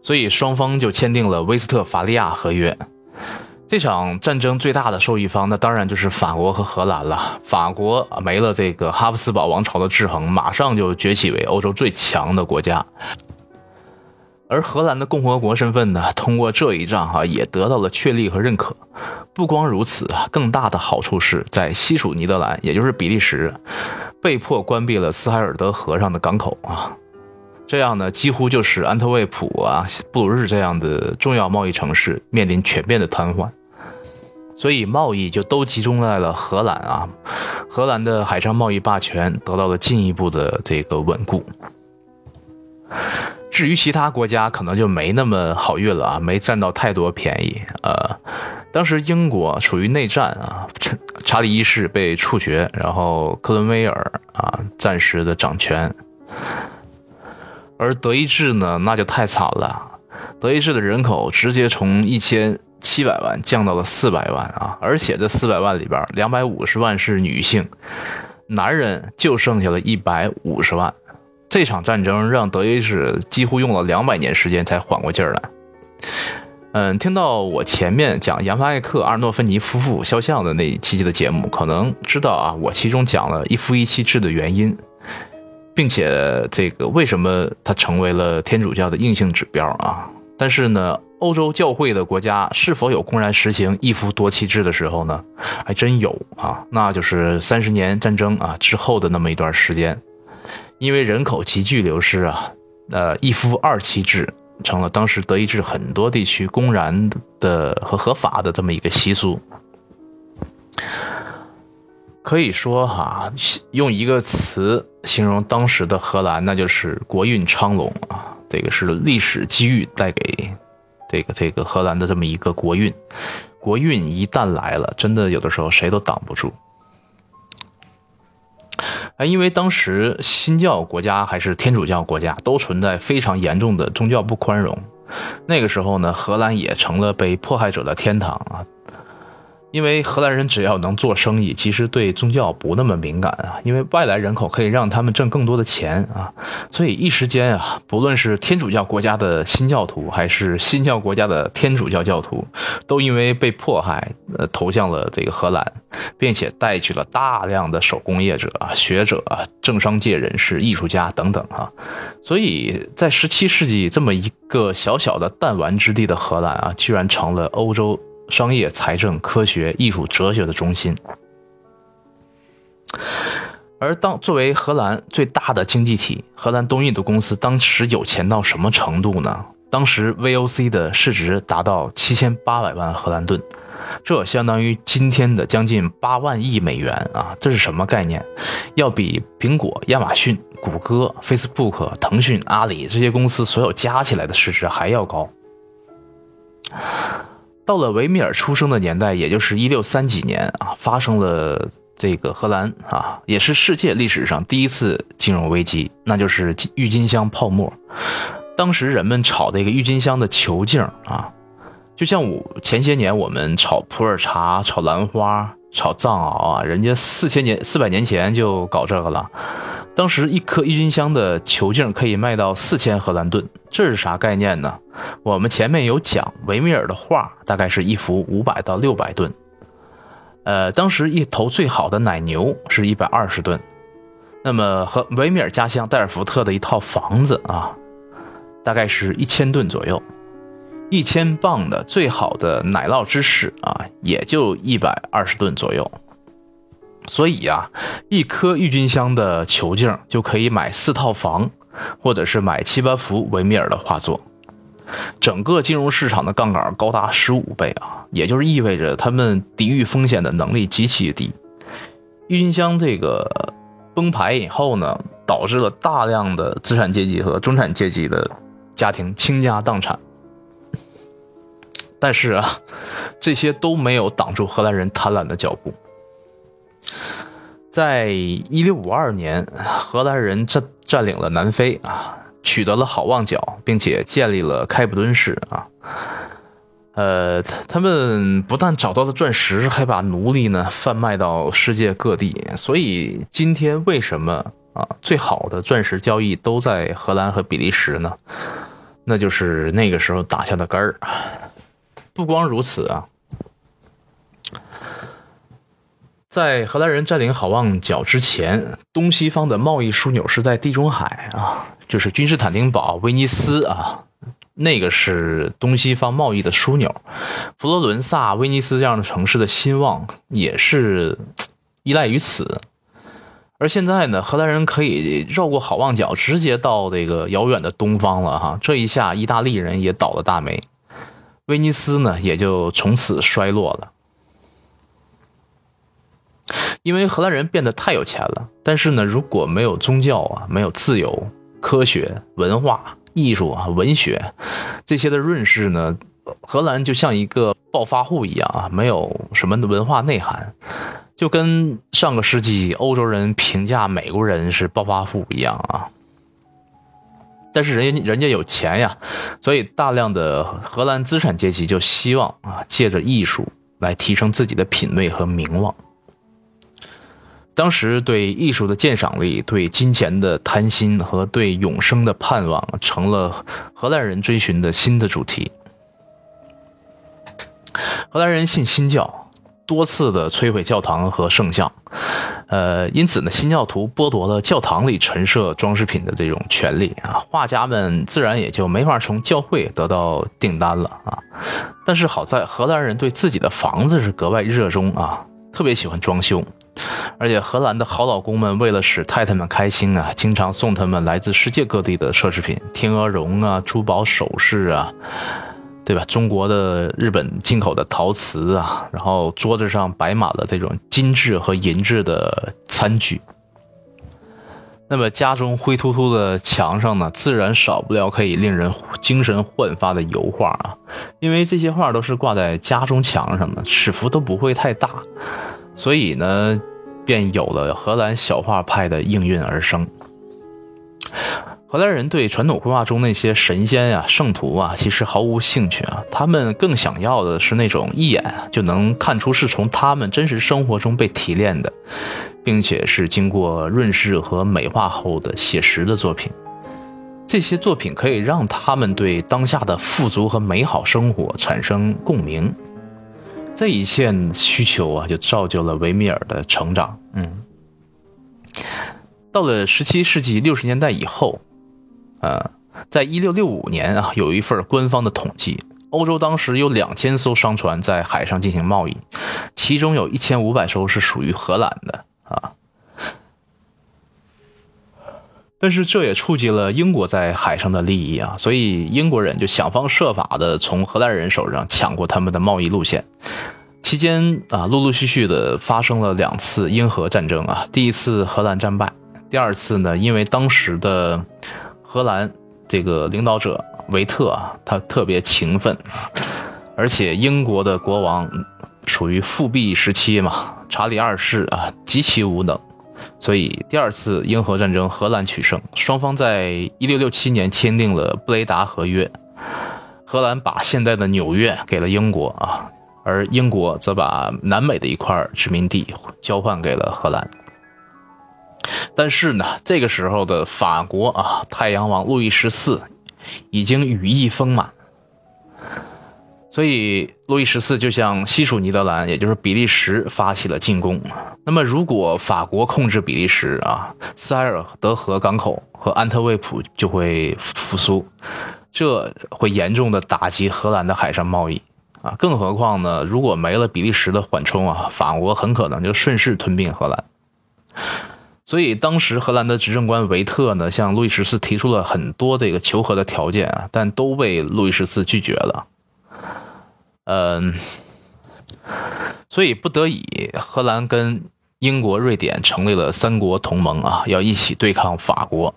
S1: 所以双方就签订了威斯特伐利亚合约。这场战争最大的受益方，那当然就是法国和荷兰了。法国没了这个哈布斯堡王朝的制衡，马上就崛起为欧洲最强的国家。而荷兰的共和国身份呢，通过这一仗哈，也得到了确立和认可。不光如此啊，更大的好处是在西属尼德兰，也就是比利时，被迫关闭了斯海尔德河上的港口啊。这样呢，几乎就使安特卫普啊、布鲁日这样的重要贸易城市面临全面的瘫痪。所以贸易就都集中在了荷兰啊，荷兰的海上贸易霸权得到了进一步的这个稳固。至于其他国家，可能就没那么好运了啊，没占到太多便宜。呃，当时英国处于内战啊，查理一世被处决，然后克伦威尔啊暂时的掌权，而德意志呢，那就太惨了，德意志的人口直接从一千。七百万降到了四百万啊！而且这四百万里边，两百五十万是女性，男人就剩下了一百五十万。这场战争让德意志几乎用了两百年时间才缓过劲儿来。嗯，听到我前面讲杨发艾克、阿尔诺芬尼夫妇肖像的那一期的节目，可能知道啊，我其中讲了一夫一妻制的原因，并且这个为什么它成为了天主教的硬性指标啊？但是呢？欧洲教会的国家是否有公然实行一夫多妻制的时候呢？还真有啊，那就是三十年战争啊之后的那么一段时间，因为人口急剧流失啊，呃，一夫二妻制成了当时德意志很多地区公然的和合法的这么一个习俗。可以说哈，用一个词形容当时的荷兰，那就是国运昌隆啊，这个是历史机遇带给。这个这个荷兰的这么一个国运，国运一旦来了，真的有的时候谁都挡不住。哎，因为当时新教国家还是天主教国家，都存在非常严重的宗教不宽容。那个时候呢，荷兰也成了被迫害者的天堂啊。因为荷兰人只要能做生意，其实对宗教不那么敏感啊。因为外来人口可以让他们挣更多的钱啊，所以一时间啊，不论是天主教国家的新教徒，还是新教国家的天主教教徒，都因为被迫害，呃，投向了这个荷兰，并且带去了大量的手工业者、学者、政商界人士、艺术家等等啊。所以在十七世纪这么一个小小的弹丸之地的荷兰啊，居然成了欧洲。商业、财政、科学、艺术、哲学的中心，而当作为荷兰最大的经济体，荷兰东印度公司当时有钱到什么程度呢？当时 VOC 的市值达到七千八百万荷兰盾，这相当于今天的将近八万亿美元啊！这是什么概念？要比苹果、亚马逊、谷歌、Facebook、腾讯、阿里这些公司所有加起来的市值还要高。到了维米尔出生的年代，也就是一六三几年啊，发生了这个荷兰啊，也是世界历史上第一次金融危机，那就是郁金香泡沫。当时人们炒这个郁金香的球茎啊，就像我前些年我们炒普洱茶、炒兰花、炒藏獒啊，人家四千年、四百年前就搞这个了。当时一颗郁金香的球茎可以卖到四千荷兰盾，这是啥概念呢？我们前面有讲，维米尔的画大概是一幅五百到六百吨。呃，当时一头最好的奶牛是一百二十吨。那么和维米尔家乡代尔福特的一套房子啊，大概是一千吨左右。一千磅的最好的奶酪芝士啊，也就一百二十吨左右。所以呀，一颗郁金香的球茎就可以买四套房，或者是买七八幅维米尔的画作。整个金融市场的杠杆高达十五倍啊，也就是意味着他们抵御风险的能力极其低。郁金香这个崩盘以后呢，导致了大量的资产阶级和中产阶级的家庭倾家荡产。但是啊，这些都没有挡住荷兰人贪婪的脚步。在一六五二年，荷兰人占占领了南非啊，取得了好望角，并且建立了开普敦市啊。呃，他们不但找到了钻石，还把奴隶呢贩卖到世界各地。所以今天为什么啊最好的钻石交易都在荷兰和比利时呢？那就是那个时候打下的根儿。不光如此啊。在荷兰人占领好望角之前，东西方的贸易枢纽是在地中海啊，就是君士坦丁堡、威尼斯啊，那个是东西方贸易的枢纽。佛罗伦萨、威尼斯这样的城市的兴旺也是依赖于此。而现在呢，荷兰人可以绕过好望角，直接到这个遥远的东方了哈。这一下，意大利人也倒了大霉，威尼斯呢也就从此衰落了。因为荷兰人变得太有钱了，但是呢，如果没有宗教啊，没有自由、科学、文化、艺术啊、文学这些的润饰呢，荷兰就像一个暴发户一样啊，没有什么文化内涵，就跟上个世纪欧洲人评价美国人是暴发户一样啊。但是人家人家有钱呀，所以大量的荷兰资产阶级就希望啊，借着艺术来提升自己的品味和名望。当时对艺术的鉴赏力、对金钱的贪心和对永生的盼望，成了荷兰人追寻的新的主题。荷兰人信新教，多次的摧毁教堂和圣像，呃，因此呢，新教徒剥夺了教堂里陈设装饰品的这种权利啊，画家们自然也就没法从教会得到订单了啊。但是好在荷兰人对自己的房子是格外热衷啊，特别喜欢装修。而且荷兰的好老公们为了使太太们开心啊，经常送他们来自世界各地的奢侈品，天鹅绒啊、珠宝首饰啊，对吧？中国的、日本进口的陶瓷啊，然后桌子上摆满了这种金质和银质的餐具。那么家中灰秃秃的墙上呢，自然少不了可以令人精神焕发的油画啊，因为这些画都是挂在家中墙上的，尺幅都不会太大。所以呢，便有了荷兰小画派的应运而生。荷兰人对传统绘画中那些神仙呀、圣徒啊，其实毫无兴趣啊。他们更想要的是那种一眼就能看出是从他们真实生活中被提炼的，并且是经过润饰和美化后的写实的作品。这些作品可以让他们对当下的富足和美好生活产生共鸣。这一切需求啊，就造就了维米尔的成长。嗯，到了十七世纪六十年代以后，呃，在一六六五年啊，有一份官方的统计，欧洲当时有两千艘商船在海上进行贸易，其中有一千五百艘是属于荷兰的啊。但是这也触及了英国在海上的利益啊，所以英国人就想方设法的从荷兰人手上抢过他们的贸易路线。期间啊，陆陆续续的发生了两次英荷战争啊。第一次荷兰战败，第二次呢，因为当时的荷兰这个领导者维特啊，他特别勤奋啊，而且英国的国王属于复辟时期嘛，查理二世啊极其无能。所以，第二次英荷战争，荷兰取胜。双方在一六六七年签订了布雷达合约，荷兰把现在的纽约给了英国啊，而英国则把南美的一块殖民地交换给了荷兰。但是呢，这个时候的法国啊，太阳王路易十四已经羽翼丰满。所以，路易十四就向西属尼德兰，也就是比利时发起了进攻。那么，如果法国控制比利时啊，塞尔德河港口和安特卫普就会复苏，这会严重的打击荷兰的海上贸易啊。更何况呢，如果没了比利时的缓冲啊，法国很可能就顺势吞并荷兰。所以，当时荷兰的执政官维特呢，向路易十四提出了很多这个求和的条件啊，但都被路易十四拒绝了。嗯，所以不得已，荷兰跟英国、瑞典成立了三国同盟啊，要一起对抗法国。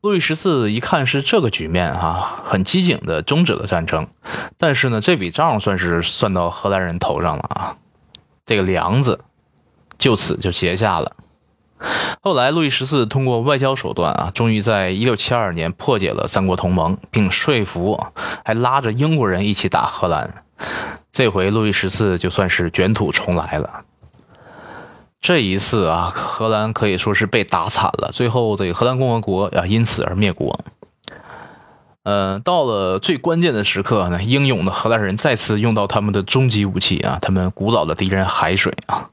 S1: 路易十四一看是这个局面啊，很机警的终止了战争，但是呢，这笔账算是算到荷兰人头上了啊，这个梁子就此就结下了。后来，路易十四通过外交手段啊，终于在一六七二年破解了三国同盟，并说服，还拉着英国人一起打荷兰。这回，路易十四就算是卷土重来了。这一次啊，荷兰可以说是被打惨了。最后，这个荷兰共和国啊，因此而灭国。呃，到了最关键的时刻呢，英勇的荷兰人再次用到他们的终极武器啊，他们古老的敌人海水啊，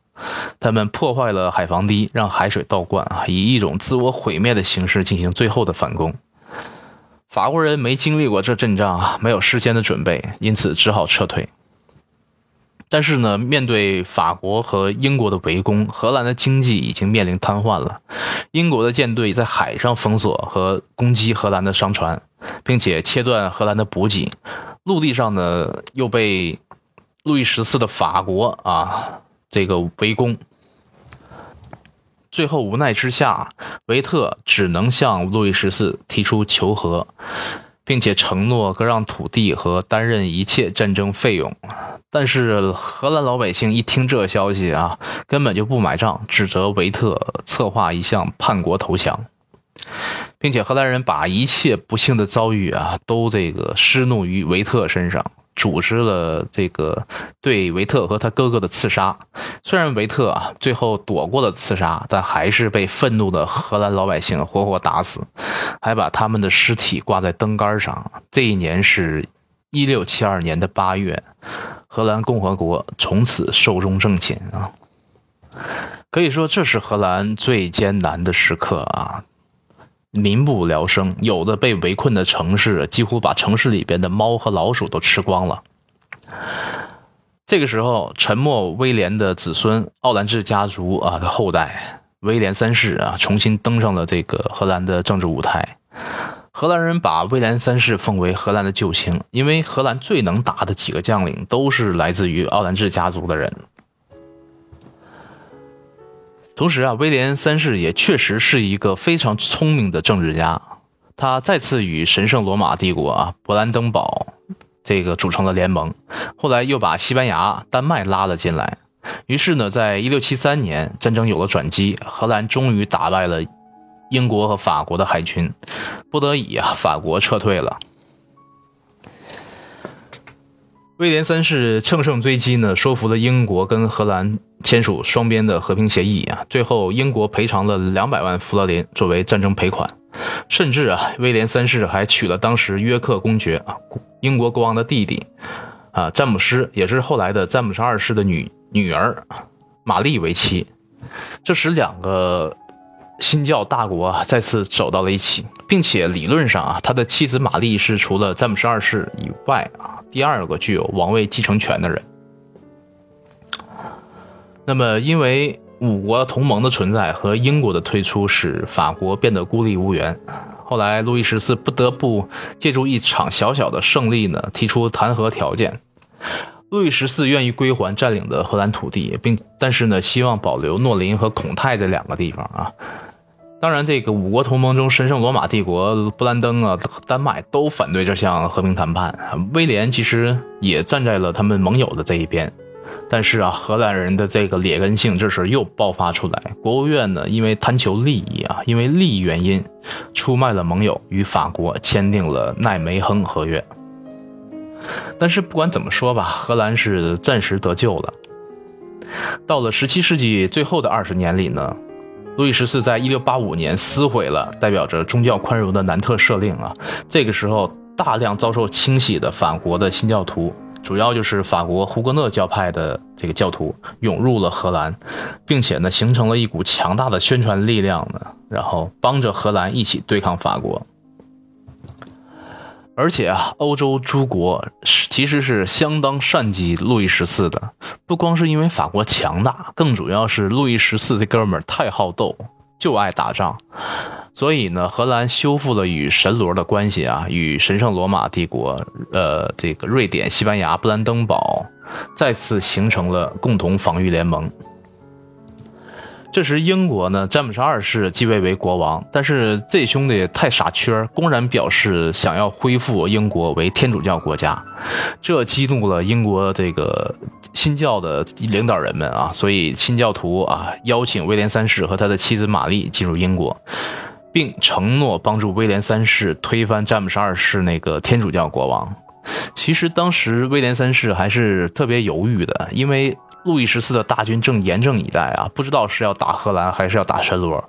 S1: 他们破坏了海防堤，让海水倒灌啊，以一种自我毁灭的形式进行最后的反攻。法国人没经历过这阵仗啊，没有事先的准备，因此只好撤退。但是呢，面对法国和英国的围攻，荷兰的经济已经面临瘫痪了。英国的舰队在海上封锁和攻击荷兰的商船，并且切断荷兰的补给；陆地上呢，又被路易十四的法国啊这个围攻。最后无奈之下，维特只能向路易十四提出求和，并且承诺割让土地和担任一切战争费用。但是荷兰老百姓一听这消息啊，根本就不买账，指责维特策划一项叛国投降，并且荷兰人把一切不幸的遭遇啊，都这个施怒于维特身上，组织了这个对维特和他哥哥的刺杀。虽然维特啊最后躲过了刺杀，但还是被愤怒的荷兰老百姓活活打死，还把他们的尸体挂在灯杆上。这一年是一六七二年的八月。荷兰共和国从此寿终正寝啊！可以说这是荷兰最艰难的时刻啊，民不聊生，有的被围困的城市几乎把城市里边的猫和老鼠都吃光了。这个时候，沉默威廉的子孙奥兰治家族啊的后代威廉三世啊，重新登上了这个荷兰的政治舞台。荷兰人把威廉三世奉为荷兰的救星，因为荷兰最能打的几个将领都是来自于奥兰治家族的人。同时啊，威廉三世也确实是一个非常聪明的政治家，他再次与神圣罗马帝国啊勃兰登堡这个组成了联盟，后来又把西班牙、丹麦拉了进来。于是呢，在一六七三年，战争有了转机，荷兰终于打败了。英国和法国的海军不得已啊，法国撤退了。威廉三世乘胜追击呢，说服了英国跟荷兰签署双边的和平协议啊。最后，英国赔偿了两百万弗罗林作为战争赔款，甚至啊，威廉三世还娶了当时约克公爵啊，英国国王的弟弟啊，詹姆斯，也是后来的詹姆斯二世的女女儿玛丽为妻，这使两个。新教大国啊再次走到了一起，并且理论上啊，他的妻子玛丽是除了詹姆斯二世以外啊第二个具有王位继承权的人。那么，因为五国同盟的存在和英国的退出，使法国变得孤立无援。后来，路易十四不得不借助一场小小的胜利呢，提出弹劾条件。路易十四愿意归还占领的荷兰土地，并但是呢，希望保留诺林和孔泰这两个地方啊。当然，这个五国同盟中，神圣罗马帝国、布兰登啊、丹麦都反对这项和平谈判。威廉其实也站在了他们盟友的这一边，但是啊，荷兰人的这个劣根性这时又爆发出来。国务院呢，因为贪求利益啊，因为利益原因，出卖了盟友，与法国签订了奈梅亨合约。但是不管怎么说吧，荷兰是暂时得救了。到了十七世纪最后的二十年里呢。路易十四在一六八五年撕毁了代表着宗教宽容的南特赦令啊，这个时候大量遭受清洗的法国的新教徒，主要就是法国胡格诺教派的这个教徒涌入了荷兰，并且呢形成了一股强大的宣传力量呢，然后帮着荷兰一起对抗法国。而且啊，欧洲诸国其实是相当善击路易十四的，不光是因为法国强大，更主要是路易十四这哥们儿太好斗，就爱打仗。所以呢，荷兰修复了与神罗的关系啊，与神圣罗马帝国、呃，这个瑞典、西班牙、布兰登堡再次形成了共同防御联盟。这时，英国呢，詹姆斯二世继位为国王，但是这兄弟太傻缺，公然表示想要恢复英国为天主教国家，这激怒了英国这个新教的领导人们啊，所以新教徒啊邀请威廉三世和他的妻子玛丽进入英国，并承诺帮助威廉三世推翻詹姆斯二世那个天主教国王。其实当时威廉三世还是特别犹豫的，因为。路易十四的大军正严阵以待啊，不知道是要打荷兰还是要打神罗，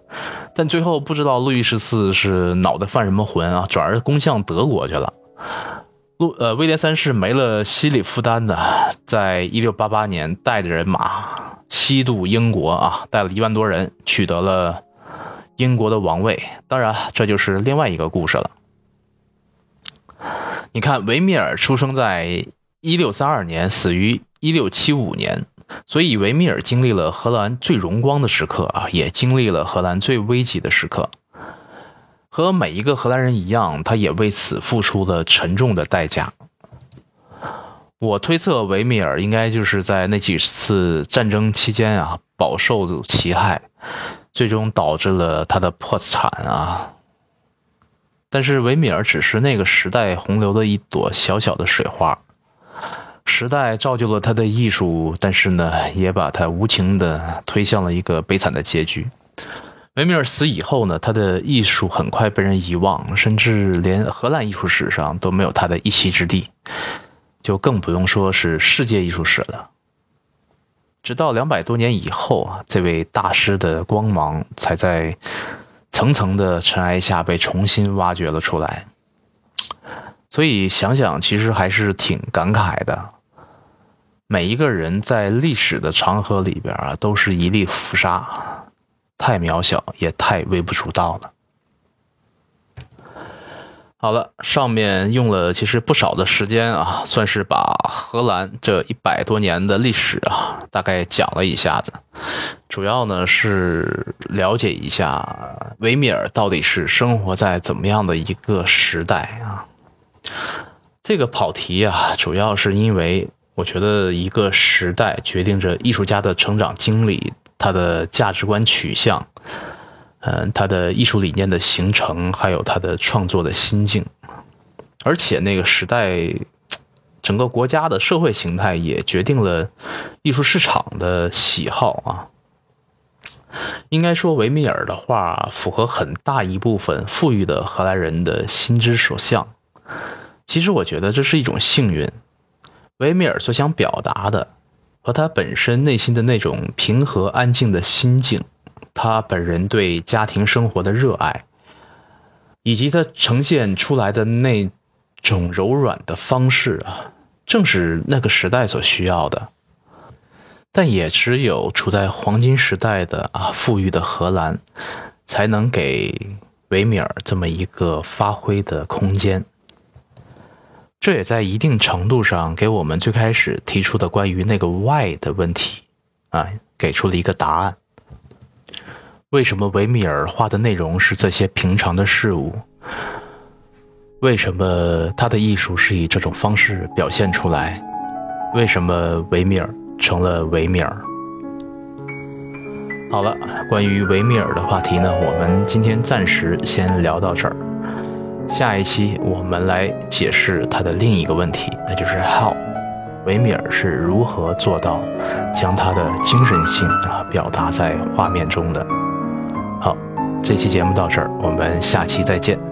S1: 但最后不知道路易十四是脑袋犯什么浑啊，转而攻向德国去了。路呃，威廉三世没了心理负担的，在一六八八年带着人马西渡英国啊，带了一万多人，取得了英国的王位。当然，这就是另外一个故事了。你看，维米尔出生在一六三二年，死于一六七五年。所以维米尔经历了荷兰最荣光的时刻啊，也经历了荷兰最危急的时刻。和每一个荷兰人一样，他也为此付出了沉重的代价。我推测维米尔应该就是在那几次战争期间啊，饱受其害，最终导致了他的破产啊。但是维米尔只是那个时代洪流的一朵小小的水花。时代造就了他的艺术，但是呢，也把他无情地推向了一个悲惨的结局。维米尔死以后呢，他的艺术很快被人遗忘，甚至连荷兰艺术史上都没有他的一席之地，就更不用说是世界艺术史了。直到两百多年以后啊，这位大师的光芒才在层层的尘埃下被重新挖掘了出来。所以想想，其实还是挺感慨的。每一个人在历史的长河里边啊，都是一粒浮沙，太渺小，也太微不足道了。好了，上面用了其实不少的时间啊，算是把荷兰这一百多年的历史啊，大概讲了一下子。主要呢是了解一下维米尔到底是生活在怎么样的一个时代啊。这个跑题啊，主要是因为我觉得一个时代决定着艺术家的成长经历，他的价值观取向，嗯，他的艺术理念的形成，还有他的创作的心境，而且那个时代整个国家的社会形态也决定了艺术市场的喜好啊。应该说，维米尔的画符合很大一部分富裕的荷兰人的心之所向。其实我觉得这是一种幸运。维米尔所想表达的，和他本身内心的那种平和安静的心境，他本人对家庭生活的热爱，以及他呈现出来的那种柔软的方式啊，正是那个时代所需要的。但也只有处在黄金时代的啊富裕的荷兰，才能给维米尔这么一个发挥的空间。这也在一定程度上给我们最开始提出的关于那个 “why” 的问题，啊，给出了一个答案。为什么维米尔画的内容是这些平常的事物？为什么他的艺术是以这种方式表现出来？为什么维米尔成了维米尔？好了，关于维米尔的话题呢，我们今天暂时先聊到这儿。下一期我们来解释他的另一个问题，那就是 how 维米尔是如何做到将他的精神性啊表达在画面中的。好，这期节目到这儿，我们下期再见。